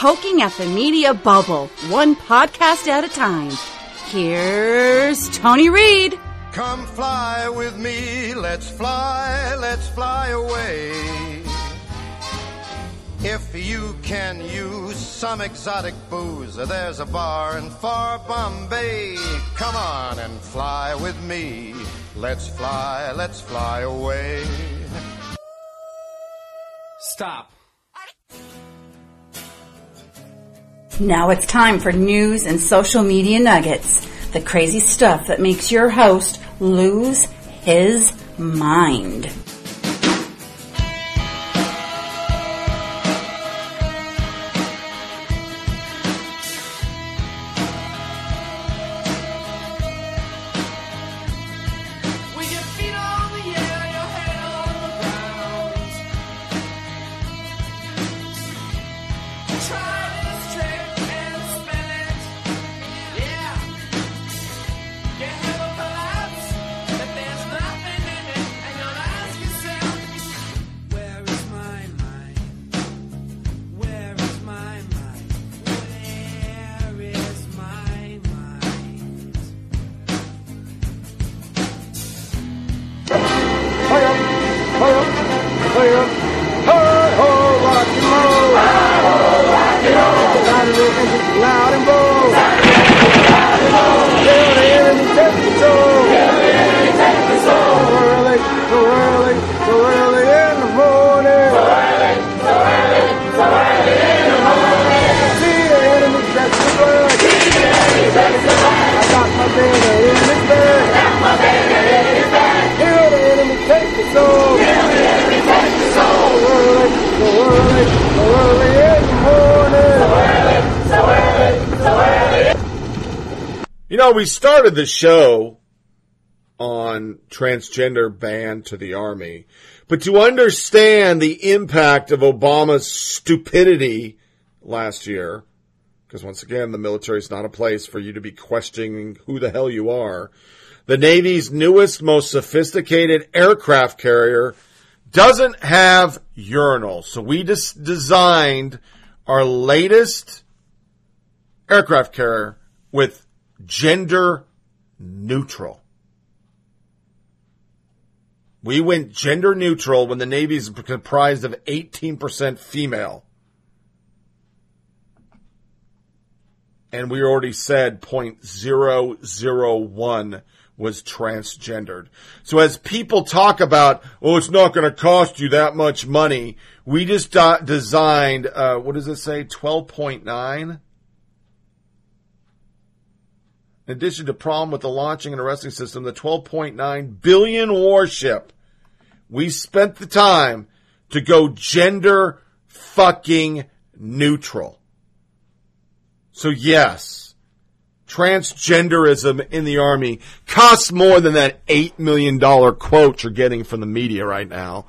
Poking at the media bubble, one podcast at a time. Here's Tony Reed. Come fly with me, let's fly, let's fly away. If you can use some exotic booze, there's a bar in far Bombay. Come on and fly with me. Let's fly, let's fly away. Stop. Now it's time for news and social media nuggets. The crazy stuff that makes your host lose his mind. We started the show on transgender ban to the army, but to understand the impact of Obama's stupidity last year, because once again, the military is not a place for you to be questioning who the hell you are. The Navy's newest, most sophisticated aircraft carrier doesn't have urinals. So we just designed our latest aircraft carrier with gender neutral. We went gender neutral when the Navy is comprised of 18% female. And we already said 0.001 was transgendered. So as people talk about, oh, it's not going to cost you that much money, we just designed, uh, what does it say, 12.9? In addition to problem with the launching and arresting system, the 12.9 billion warship, we spent the time to go gender fucking neutral. So yes, transgenderism in the army costs more than that $8 million quote you're getting from the media right now.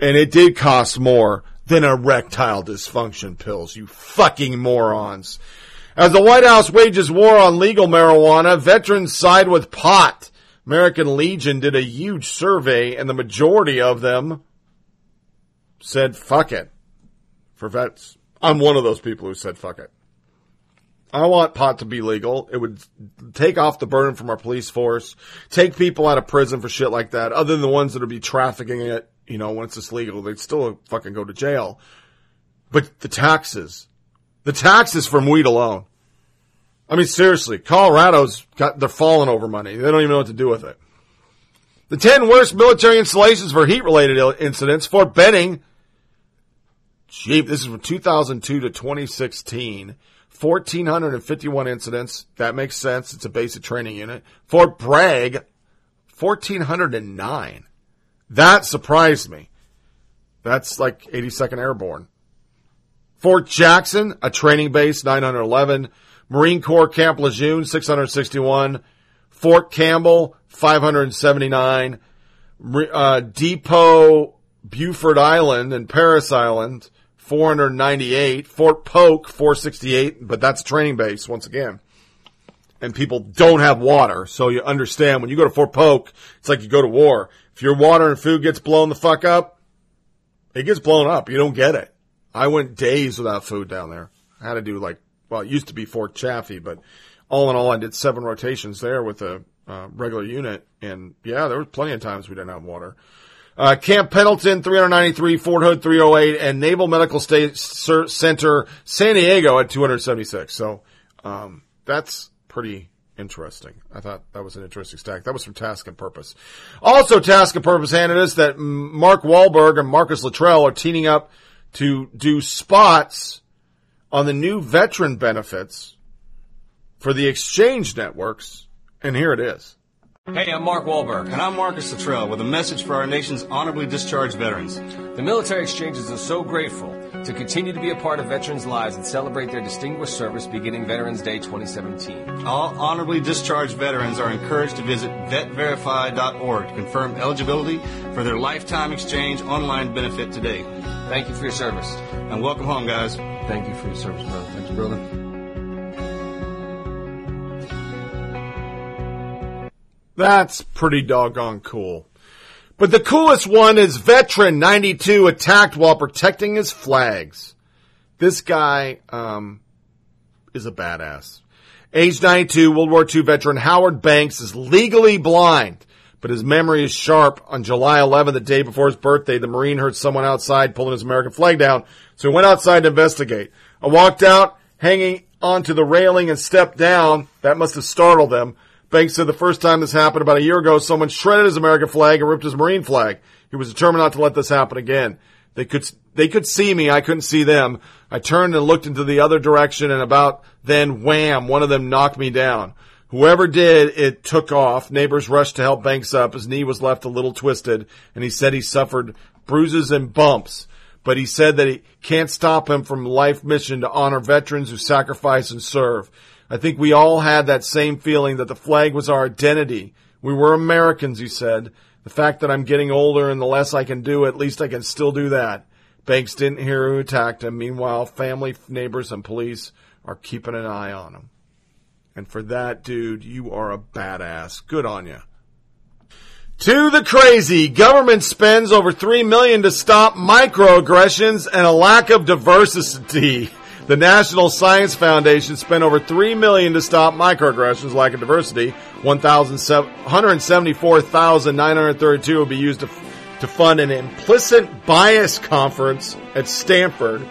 And it did cost more than erectile dysfunction pills, you fucking morons. As the White House wages war on legal marijuana, veterans side with pot. American Legion did a huge survey and the majority of them said fuck it for vets. I'm one of those people who said fuck it. I want pot to be legal. It would take off the burden from our police force, take people out of prison for shit like that, other than the ones that would be trafficking it, you know, once it's legal, they'd still fucking go to jail. But the taxes, the taxes from weed alone. I mean, seriously, Colorado's got, they're falling over money. They don't even know what to do with it. The 10 worst military installations for heat related incidents. Fort Benning, Jeep, this is from 2002 to 2016. 1,451 incidents. That makes sense. It's a basic training unit. Fort Bragg, 1,409. That surprised me. That's like 82nd Airborne. Fort Jackson, a training base, 911. Marine Corps Camp Lejeune, 661. Fort Campbell, 579. Uh, Depot Beaufort Island and Parris Island, 498. Fort Polk, 468, but that's a training base once again. And people don't have water, so you understand when you go to Fort Polk, it's like you go to war. If your water and food gets blown the fuck up, it gets blown up. You don't get it. I went days without food down there. I had to do like, well, it used to be Fort Chaffee, but all in all, I did seven rotations there with a uh, regular unit. And yeah, there was plenty of times we didn't have water. Uh, Camp Pendleton, 393, Fort Hood, 308, and Naval Medical State Center, San Diego at 276. So, um, that's pretty interesting. I thought that was an interesting stack. That was from Task and Purpose. Also, Task and Purpose handed us that Mark Wahlberg and Marcus Luttrell are teaming up to do spots on the new veteran benefits for the exchange networks, and here it is. Hey, I'm Mark Wahlberg. And I'm Marcus Luttrell with a message for our nation's honorably discharged veterans. The military exchanges are so grateful to continue to be a part of veterans' lives and celebrate their distinguished service beginning Veterans Day 2017. All honorably discharged veterans are encouraged to visit vetverify.org to confirm eligibility for their lifetime exchange online benefit today. Thank you for your service. And welcome home, guys. Thank you for your service, brother. Thanks, brother. That's pretty doggone cool. But the coolest one is veteran 92 attacked while protecting his flags. This guy um, is a badass. Age 92, World War II veteran Howard Banks is legally blind, but his memory is sharp. On July 11, the day before his birthday, the Marine heard someone outside pulling his American flag down, so he went outside to investigate. I walked out, hanging onto the railing and stepped down. That must have startled them. Banks said the first time this happened about a year ago, someone shredded his American flag and ripped his Marine flag. He was determined not to let this happen again. They could, they could see me. I couldn't see them. I turned and looked into the other direction and about then wham, one of them knocked me down. Whoever did, it took off. Neighbors rushed to help Banks up. His knee was left a little twisted and he said he suffered bruises and bumps. But he said that he can't stop him from life mission to honor veterans who sacrifice and serve. I think we all had that same feeling that the flag was our identity. We were Americans, he said. The fact that I'm getting older and the less I can do, at least I can still do that. Banks didn't hear who attacked him. Meanwhile, family, neighbors, and police are keeping an eye on him. And for that, dude, you are a badass. Good on you. To the crazy, government spends over three million to stop microaggressions and a lack of diversity. The National Science Foundation spent over three million to stop microaggressions, lack of diversity. One thousand hundred seventy-four thousand nine hundred thirty-two will be used to, to fund an implicit bias conference at Stanford.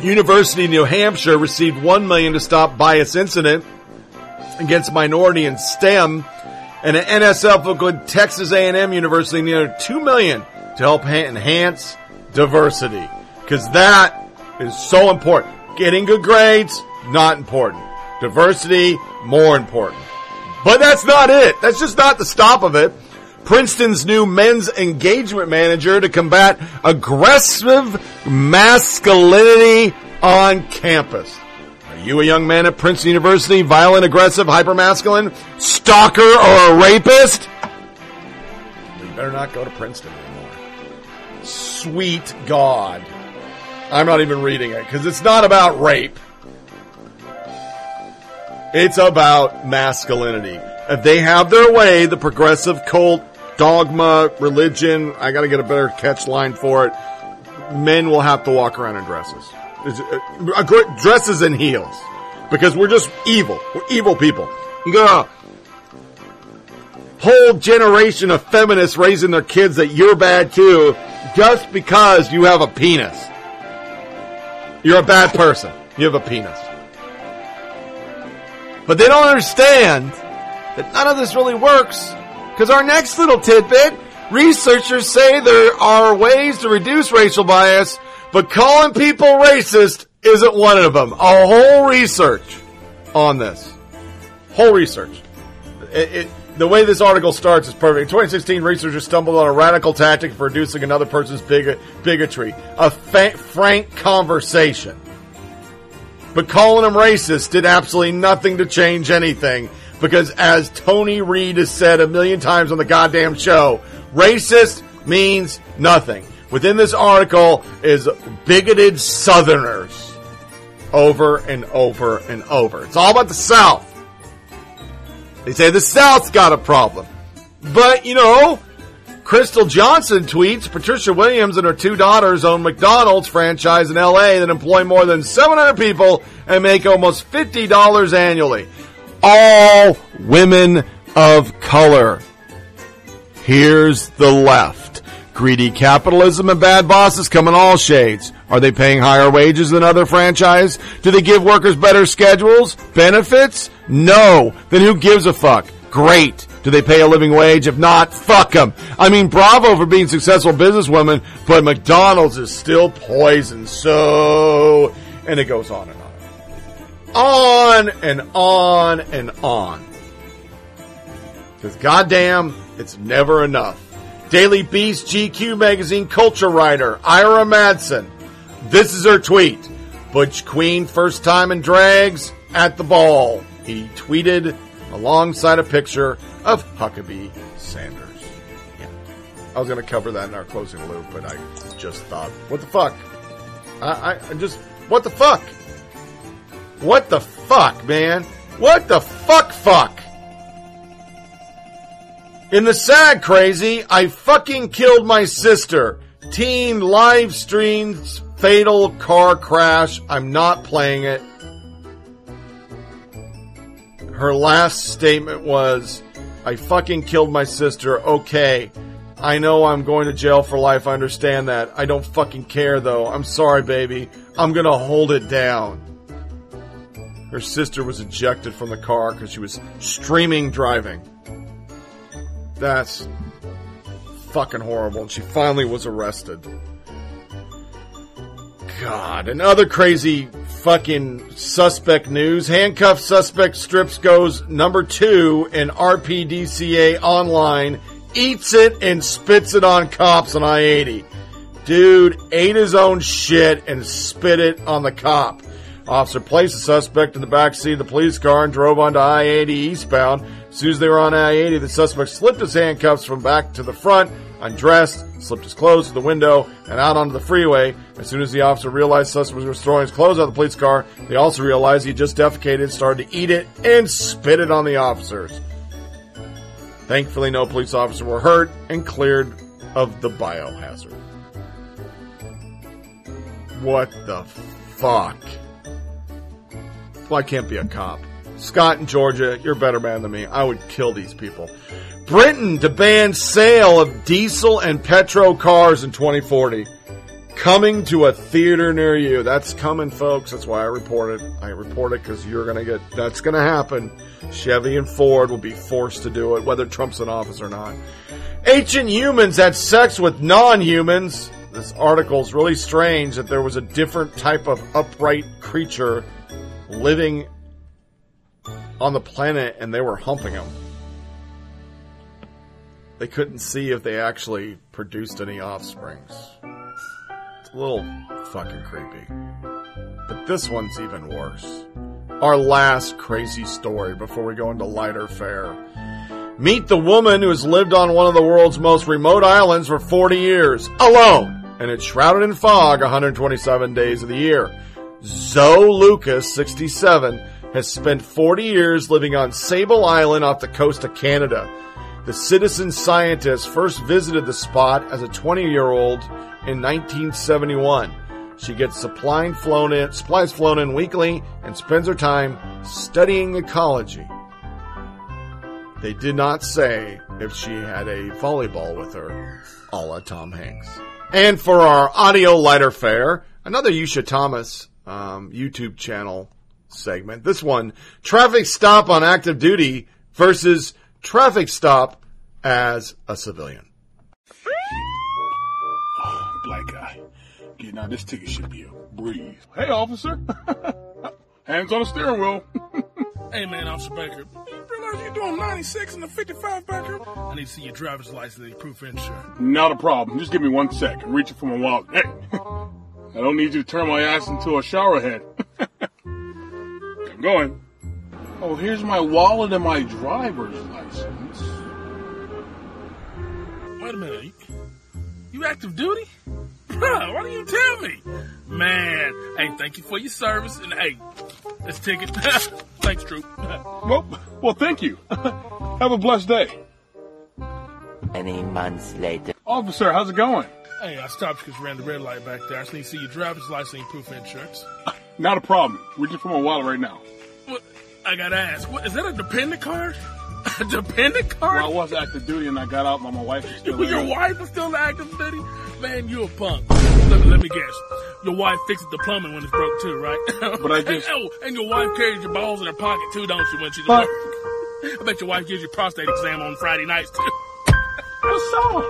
University of New Hampshire received one million to stop bias incident against minority in STEM, and an NSF with Texas A&M University needed two million to help enhance diversity because that is so important. Getting good grades, not important. Diversity, more important. But that's not it. That's just not the stop of it. Princeton's new men's engagement manager to combat aggressive masculinity on campus. Are you a young man at Princeton University, violent, aggressive, hypermasculine, stalker, or a rapist? You better not go to Princeton anymore. Sweet God. I'm not even reading it because it's not about rape. It's about masculinity. If they have their way, the progressive cult, dogma, religion, I gotta get a better catch line for it. Men will have to walk around in dresses. Uh, dresses and heels. Because we're just evil. We're evil people. You got a whole generation of feminists raising their kids that you're bad too, just because you have a penis. You're a bad person. You have a penis. But they don't understand that none of this really works. Because our next little tidbit, researchers say there are ways to reduce racial bias, but calling people racist isn't one of them. A whole research on this. Whole research. It, it, the way this article starts is perfect. In 2016, researchers stumbled on a radical tactic for reducing another person's bigot, bigotry. A fa- frank conversation. But calling them racist did absolutely nothing to change anything. Because as Tony Reed has said a million times on the goddamn show, racist means nothing. Within this article is bigoted Southerners. Over and over and over. It's all about the South. They say the South's got a problem. But, you know, Crystal Johnson tweets Patricia Williams and her two daughters own McDonald's franchise in LA that employ more than 700 people and make almost $50 annually. All women of color. Here's the left. Greedy capitalism and bad bosses come in all shades. Are they paying higher wages than other franchise? Do they give workers better schedules? Benefits? No. Then who gives a fuck? Great. Do they pay a living wage? If not, fuck them. I mean, bravo for being successful businesswomen, but McDonald's is still poison. So, and it goes on and on. On and on and on. Because goddamn, it's never enough. Daily Beast GQ magazine culture writer Ira Madison. This is her tweet. Butch Queen first time in drags at the ball. He tweeted alongside a picture of Huckabee Sanders. Yeah. I was going to cover that in our closing loop, but I just thought, what the fuck? I, I, I just, what the fuck? What the fuck, man? What the fuck, fuck? In the sad crazy, I fucking killed my sister. Teen live streams fatal car crash. I'm not playing it. Her last statement was, I fucking killed my sister. Okay. I know I'm going to jail for life. I understand that. I don't fucking care though. I'm sorry, baby. I'm gonna hold it down. Her sister was ejected from the car because she was streaming driving. That's fucking horrible. And she finally was arrested. God, and other crazy fucking suspect news. Handcuffed suspect strips goes number two in RPDCA online, eats it and spits it on cops on I 80. Dude ate his own shit and spit it on the cop. Officer placed the suspect in the back seat of the police car and drove onto I 80 eastbound. As soon as they were on I 80, the suspect slipped his handcuffs from back to the front, undressed, slipped his clothes to the window, and out onto the freeway. As soon as the officer realized the suspect was throwing his clothes out of the police car, they also realized he just defecated, started to eat it, and spit it on the officers. Thankfully, no police officer were hurt and cleared of the biohazard. What the fuck? Well, I can't be a cop. Scott in Georgia, you're a better man than me. I would kill these people. Britain to ban sale of diesel and petro cars in 2040. Coming to a theater near you. That's coming, folks. That's why I report it. I report it because you're going to get, that's going to happen. Chevy and Ford will be forced to do it, whether Trump's in office or not. Ancient humans had sex with non-humans. This article is really strange that there was a different type of upright creature living on the planet and they were humping them. They couldn't see if they actually produced any offsprings. It's a little fucking creepy. But this one's even worse. Our last crazy story before we go into lighter fare. Meet the woman who has lived on one of the world's most remote islands for 40 years, alone, and it's shrouded in fog 127 days of the year. Zoe Lucas, 67, has spent 40 years living on Sable Island off the coast of Canada. The citizen scientist first visited the spot as a 20 year old in 1971. She gets supply flown in, supplies flown in weekly and spends her time studying ecology. They did not say if she had a volleyball with her, a la Tom Hanks. And for our audio lighter fare, another Yusha Thomas um, YouTube channel segment. This one, traffic stop on active duty versus traffic stop as a civilian. Black guy. Getting out this ticket should be a breeze. Hey, officer. Hands on the steering wheel. Hey man, Officer Baker, you realize you're doing 96 and a 55 Baker? I need to see your driver's license and proof of insurance. Not a problem. Just give me one sec. I'm reaching for my wallet. Hey, I don't need you to turn my ass into a shower head. I'm going. Oh, here's my wallet and my driver's license. Wait a minute, you, you active duty? Bruh, why don't you tell me? Man, hey, thank you for your service, and hey, this ticket. Thanks, Troop. Well, well, thank you. Have a blessed day. Many months later. Officer, how's it going? Hey, I stopped because you ran the red light back there. I just need to see your driver's license and proof of insurance. Not a problem. Reaching from a wallet right now. What? I gotta ask, what, is that a dependent card? A dependent card? Well, I was active duty and I got out, but my wife is still Your wife is still active duty? Man, you a punk. Let me, let me guess. Your wife fixes the plumbing when it's broke too, right? But I just- And, oh, and your wife carries your balls in her pocket too, don't she, when she's But, work? I bet your wife gives you prostate exam on Friday nights too. What's up?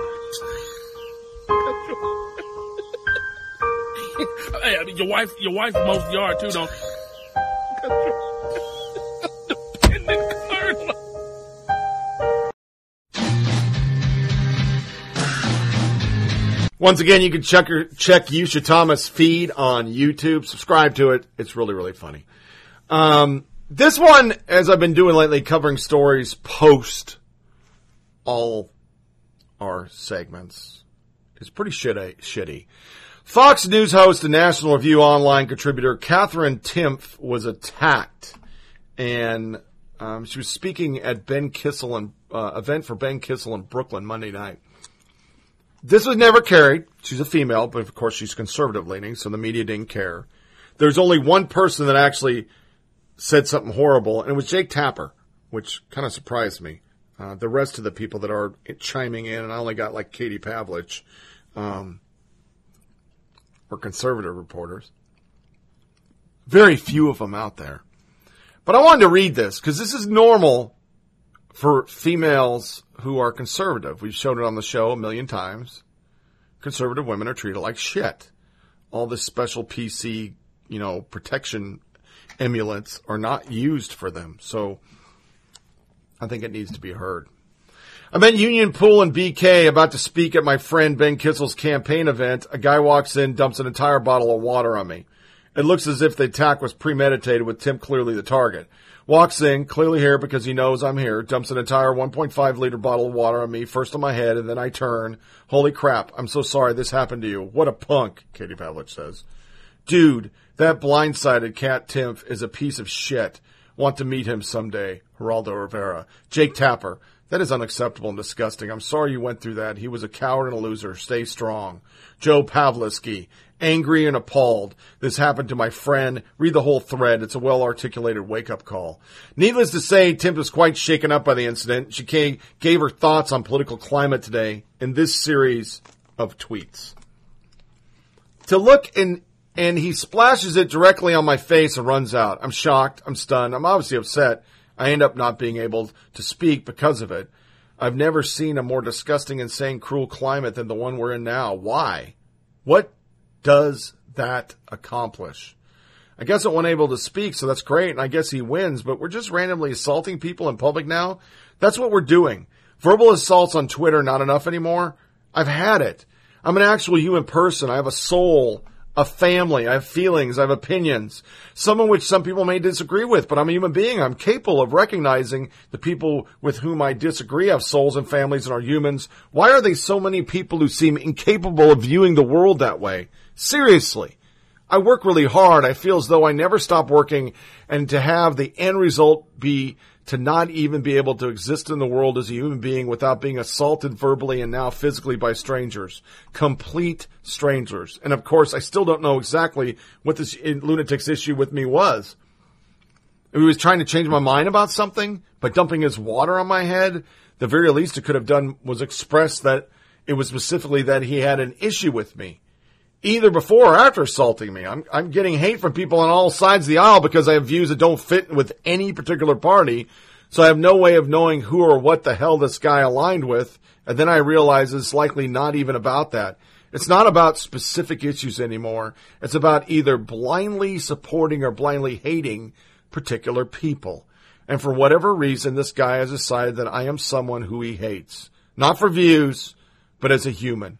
hey, your wife, your wife mows the yard too, don't? Once again, you can check your, check Yusha Thomas feed on YouTube. Subscribe to it. It's really, really funny. Um, this one, as I've been doing lately, covering stories post all our segments, is pretty shitty. shitty. Fox News host and National Review Online contributor Katherine Timpf was attacked, and um, she was speaking at Ben Kissel and uh, event for Ben Kissel in Brooklyn Monday night. This was never carried. She's a female, but of course she's conservative leaning, so the media didn't care. There's only one person that actually said something horrible, and it was Jake Tapper, which kind of surprised me. Uh, the rest of the people that are chiming in, and I only got like Katie Pavlich, um, were conservative reporters. Very few of them out there. But I wanted to read this because this is normal for females who are conservative. We've shown it on the show a million times. Conservative women are treated like shit. All this special PC, you know, protection emulants are not used for them. So I think it needs to be heard. I'm at Union Pool in BK about to speak at my friend Ben Kissel's campaign event. A guy walks in, dumps an entire bottle of water on me. It looks as if the attack was premeditated with Timpf clearly the target. Walks in, clearly here because he knows I'm here, dumps an entire 1.5 liter bottle of water on me, first on my head, and then I turn. Holy crap, I'm so sorry this happened to you. What a punk, Katie Pavlich says. Dude, that blindsided Kat Timpf is a piece of shit. Want to meet him someday. Geraldo Rivera. Jake Tapper. That is unacceptable and disgusting. I'm sorry you went through that. He was a coward and a loser. Stay strong. Joe Pavlisky. Angry and appalled. This happened to my friend. Read the whole thread. It's a well articulated wake up call. Needless to say, Timpf was quite shaken up by the incident. She gave, her thoughts on political climate today in this series of tweets. To look in and he splashes it directly on my face and runs out. I'm shocked. I'm stunned. I'm obviously upset. I end up not being able to speak because of it. I've never seen a more disgusting, insane, cruel climate than the one we're in now. Why? What does that accomplish? I guess it wasn't able to speak, so that's great, and I guess he wins, but we're just randomly assaulting people in public now? That's what we're doing. Verbal assaults on Twitter not enough anymore? I've had it. I'm an actual human person. I have a soul, a family. I have feelings. I have opinions. Some of which some people may disagree with, but I'm a human being. I'm capable of recognizing the people with whom I disagree have souls and families and are humans. Why are there so many people who seem incapable of viewing the world that way? Seriously. I work really hard. I feel as though I never stop working and to have the end result be to not even be able to exist in the world as a human being without being assaulted verbally and now physically by strangers. Complete strangers. And of course, I still don't know exactly what this lunatic's issue with me was. He was trying to change my mind about something by dumping his water on my head, the very least it could have done was express that it was specifically that he had an issue with me either before or after assaulting me. I'm, I'm getting hate from people on all sides of the aisle because I have views that don't fit with any particular party. So I have no way of knowing who or what the hell this guy aligned with. And then I realize it's likely not even about that. It's not about specific issues anymore. It's about either blindly supporting or blindly hating particular people. And for whatever reason, this guy has decided that I am someone who he hates. Not for views, but as a human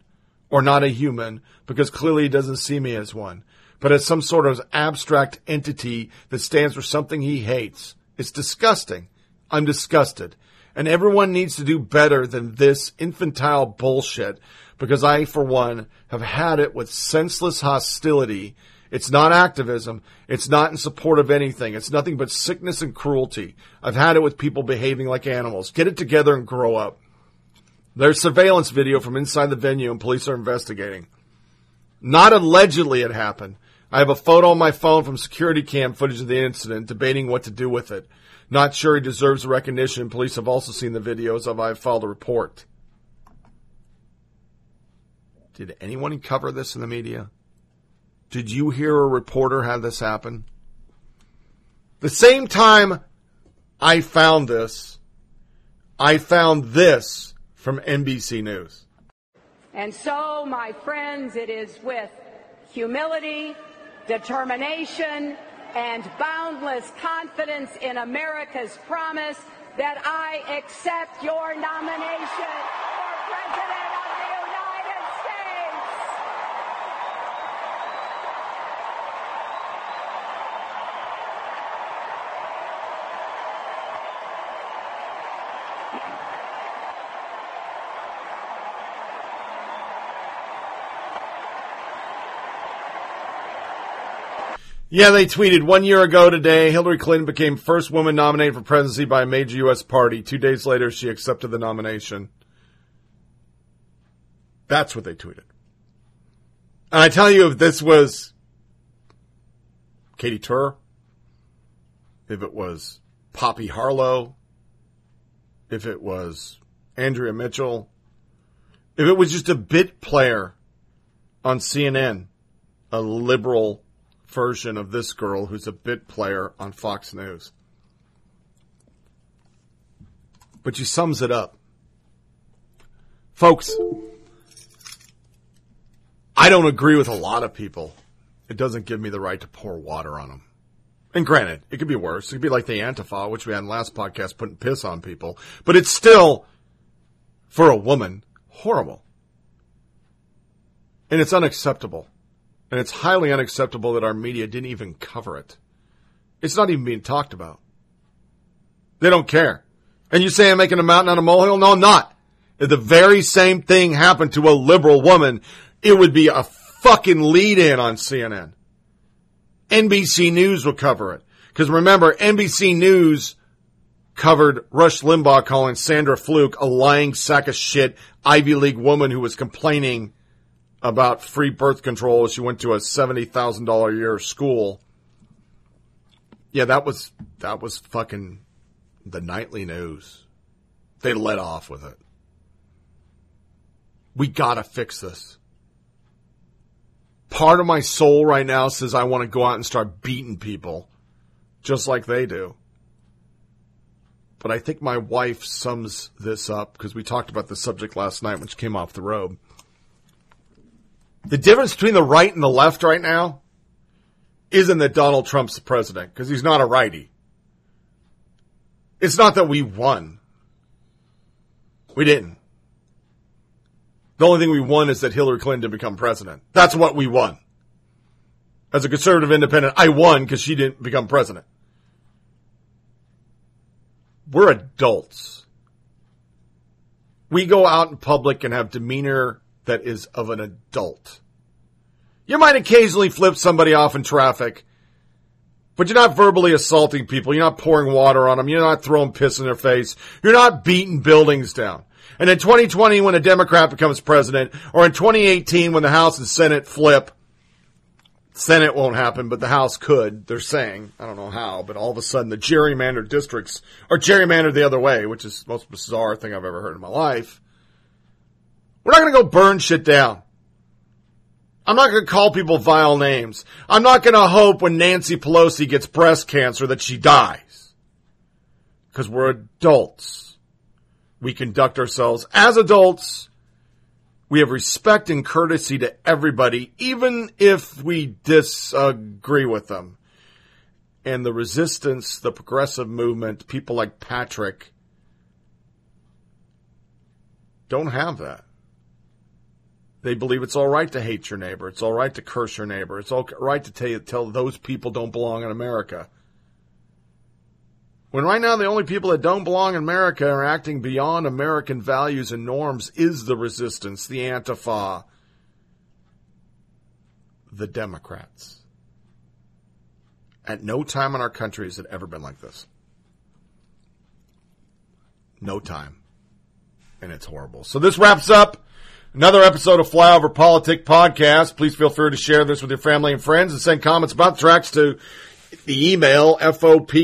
or not a human because clearly he doesn't see me as one, but as some sort of abstract entity that stands for something he hates. It's disgusting. I'm disgusted. And everyone needs to do better than this infantile bullshit because I, for one, have had it with senseless hostility. It's not activism. It's not in support of anything. It's nothing but sickness and cruelty. I've had it with people behaving like animals. Get it together and grow up. There's surveillance video from inside the venue and police are investigating. Not allegedly it happened. I have a photo on my phone from security cam footage of the incident, debating what to do with it. Not sure he deserves recognition. Police have also seen the videos of I've filed a report. Did anyone cover this in the media? Did you hear a reporter have this happen? The same time I found this, I found this from NBC News. And so, my friends, it is with humility, determination, and boundless confidence in America's promise that I accept your nomination for President of the United States. Yeah, they tweeted one year ago today, Hillary Clinton became first woman nominated for presidency by a major U.S. party. Two days later, she accepted the nomination. That's what they tweeted. And I tell you, if this was Katie Tur, if it was Poppy Harlow, if it was Andrea Mitchell, if it was just a bit player on CNN, a liberal version of this girl who's a bit player on Fox News. But she sums it up. Folks, I don't agree with a lot of people. It doesn't give me the right to pour water on them. And granted, it could be worse. It could be like the Antifa, which we had in last podcast, putting piss on people. But it's still, for a woman, horrible. And it's unacceptable. And it's highly unacceptable that our media didn't even cover it. It's not even being talked about. They don't care. And you say I'm making a mountain out of a molehill? No, I'm not. If the very same thing happened to a liberal woman, it would be a fucking lead in on CNN. NBC News will cover it. Because remember, NBC News covered Rush Limbaugh calling Sandra Fluke a lying sack of shit Ivy League woman who was complaining about free birth control she went to a seventy thousand dollar a year school. Yeah, that was that was fucking the nightly news. They let off with it. We gotta fix this. Part of my soul right now says I want to go out and start beating people, just like they do. But I think my wife sums this up because we talked about the subject last night when she came off the road. The difference between the right and the left right now isn't that Donald Trump's the president because he's not a righty. It's not that we won. We didn't. The only thing we won is that Hillary Clinton become president. That's what we won. As a conservative independent, I won because she didn't become president. We're adults. We go out in public and have demeanor that is of an adult. You might occasionally flip somebody off in traffic, but you're not verbally assaulting people. You're not pouring water on them. You're not throwing piss in their face. You're not beating buildings down. And in 2020, when a Democrat becomes president, or in 2018, when the House and Senate flip, Senate won't happen, but the House could. They're saying, I don't know how, but all of a sudden the gerrymandered districts are gerrymandered the other way, which is the most bizarre thing I've ever heard in my life. We're not going to go burn shit down. I'm not going to call people vile names. I'm not going to hope when Nancy Pelosi gets breast cancer that she dies. Because we're adults. We conduct ourselves as adults. We have respect and courtesy to everybody, even if we disagree with them. And the resistance, the progressive movement, people like Patrick, don't have that. They believe it's all right to hate your neighbor. It's all right to curse your neighbor. It's all right to tell, you, tell those people don't belong in America. When right now the only people that don't belong in America are acting beyond American values and norms is the resistance, the Antifa, the Democrats. At no time in our country has it ever been like this. No time. And it's horrible. So this wraps up Another episode of Flyover Politic Podcast. Please feel free to share this with your family and friends and send comments about tracks to the email F-O-P-P-O-D-C-A-S-T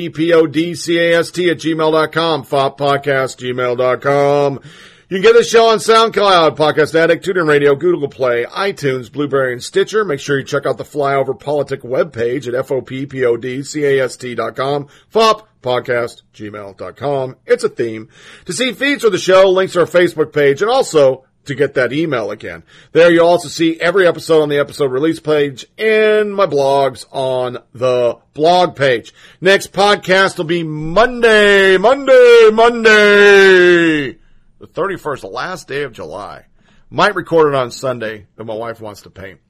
at gmail.com, foppodcast, gmail.com. You can get the show on SoundCloud, Podcast Addict, TuneIn Radio, Google Play, iTunes, Blubrry, and Stitcher. Make sure you check out the Flyover Politic webpage at F-O-P-P-O-D-C-A-S-T dot com, FOP, podcast, gmail.com. It's a theme. To see feeds for the show, links to our Facebook page, and also to get that email again. There you'll also see every episode on the episode release page and my blogs on the blog page. Next podcast will be Monday, Monday, Monday, the 31st, the last day of July. Might record it on Sunday if my wife wants to paint.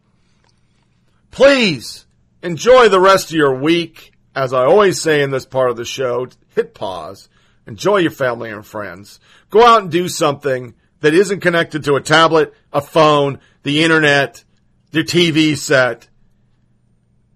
Please enjoy the rest of your week. As I always say in this part of the show, hit pause, enjoy your family and friends, go out and do something that isn't connected to a tablet, a phone, the internet, your TV set.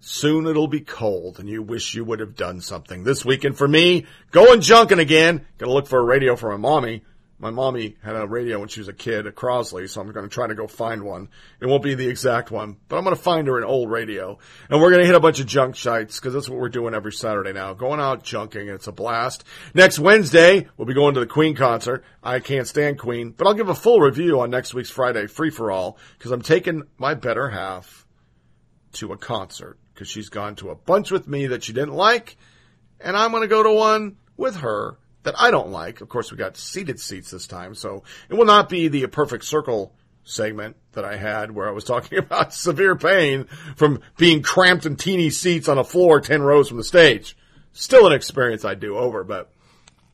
Soon it'll be cold and you wish you would have done something. This weekend for me, going junking again. Gonna look for a radio for my mommy. My mommy had a radio when she was a kid, a Crosley, so I'm going to try to go find one. It won't be the exact one, but I'm going to find her an old radio. And we're going to hit a bunch of junk sites because that's what we're doing every Saturday now. Going out junking, it's a blast. Next Wednesday, we'll be going to the Queen concert. I can't stand Queen, but I'll give a full review on next week's Friday free for all because I'm taking my better half to a concert because she's gone to a bunch with me that she didn't like, and I'm going to go to one with her that I don't like. Of course, we got seated seats this time, so it will not be the perfect circle segment that I had where I was talking about severe pain from being cramped in teeny seats on a floor 10 rows from the stage. Still an experience I do over, but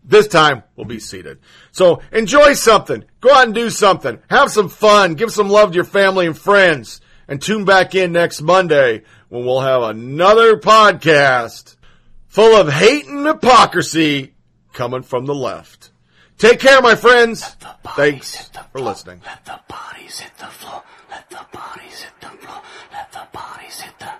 this time we'll be seated. So enjoy something. Go out and do something. Have some fun. Give some love to your family and friends. And tune back in next Monday when we'll have another podcast full of hate and hypocrisy coming from the left. Take care, my friends. Thanks for listening. Let the bodies hit the floor. Let the bodies hit the floor. Let the bodies hit the.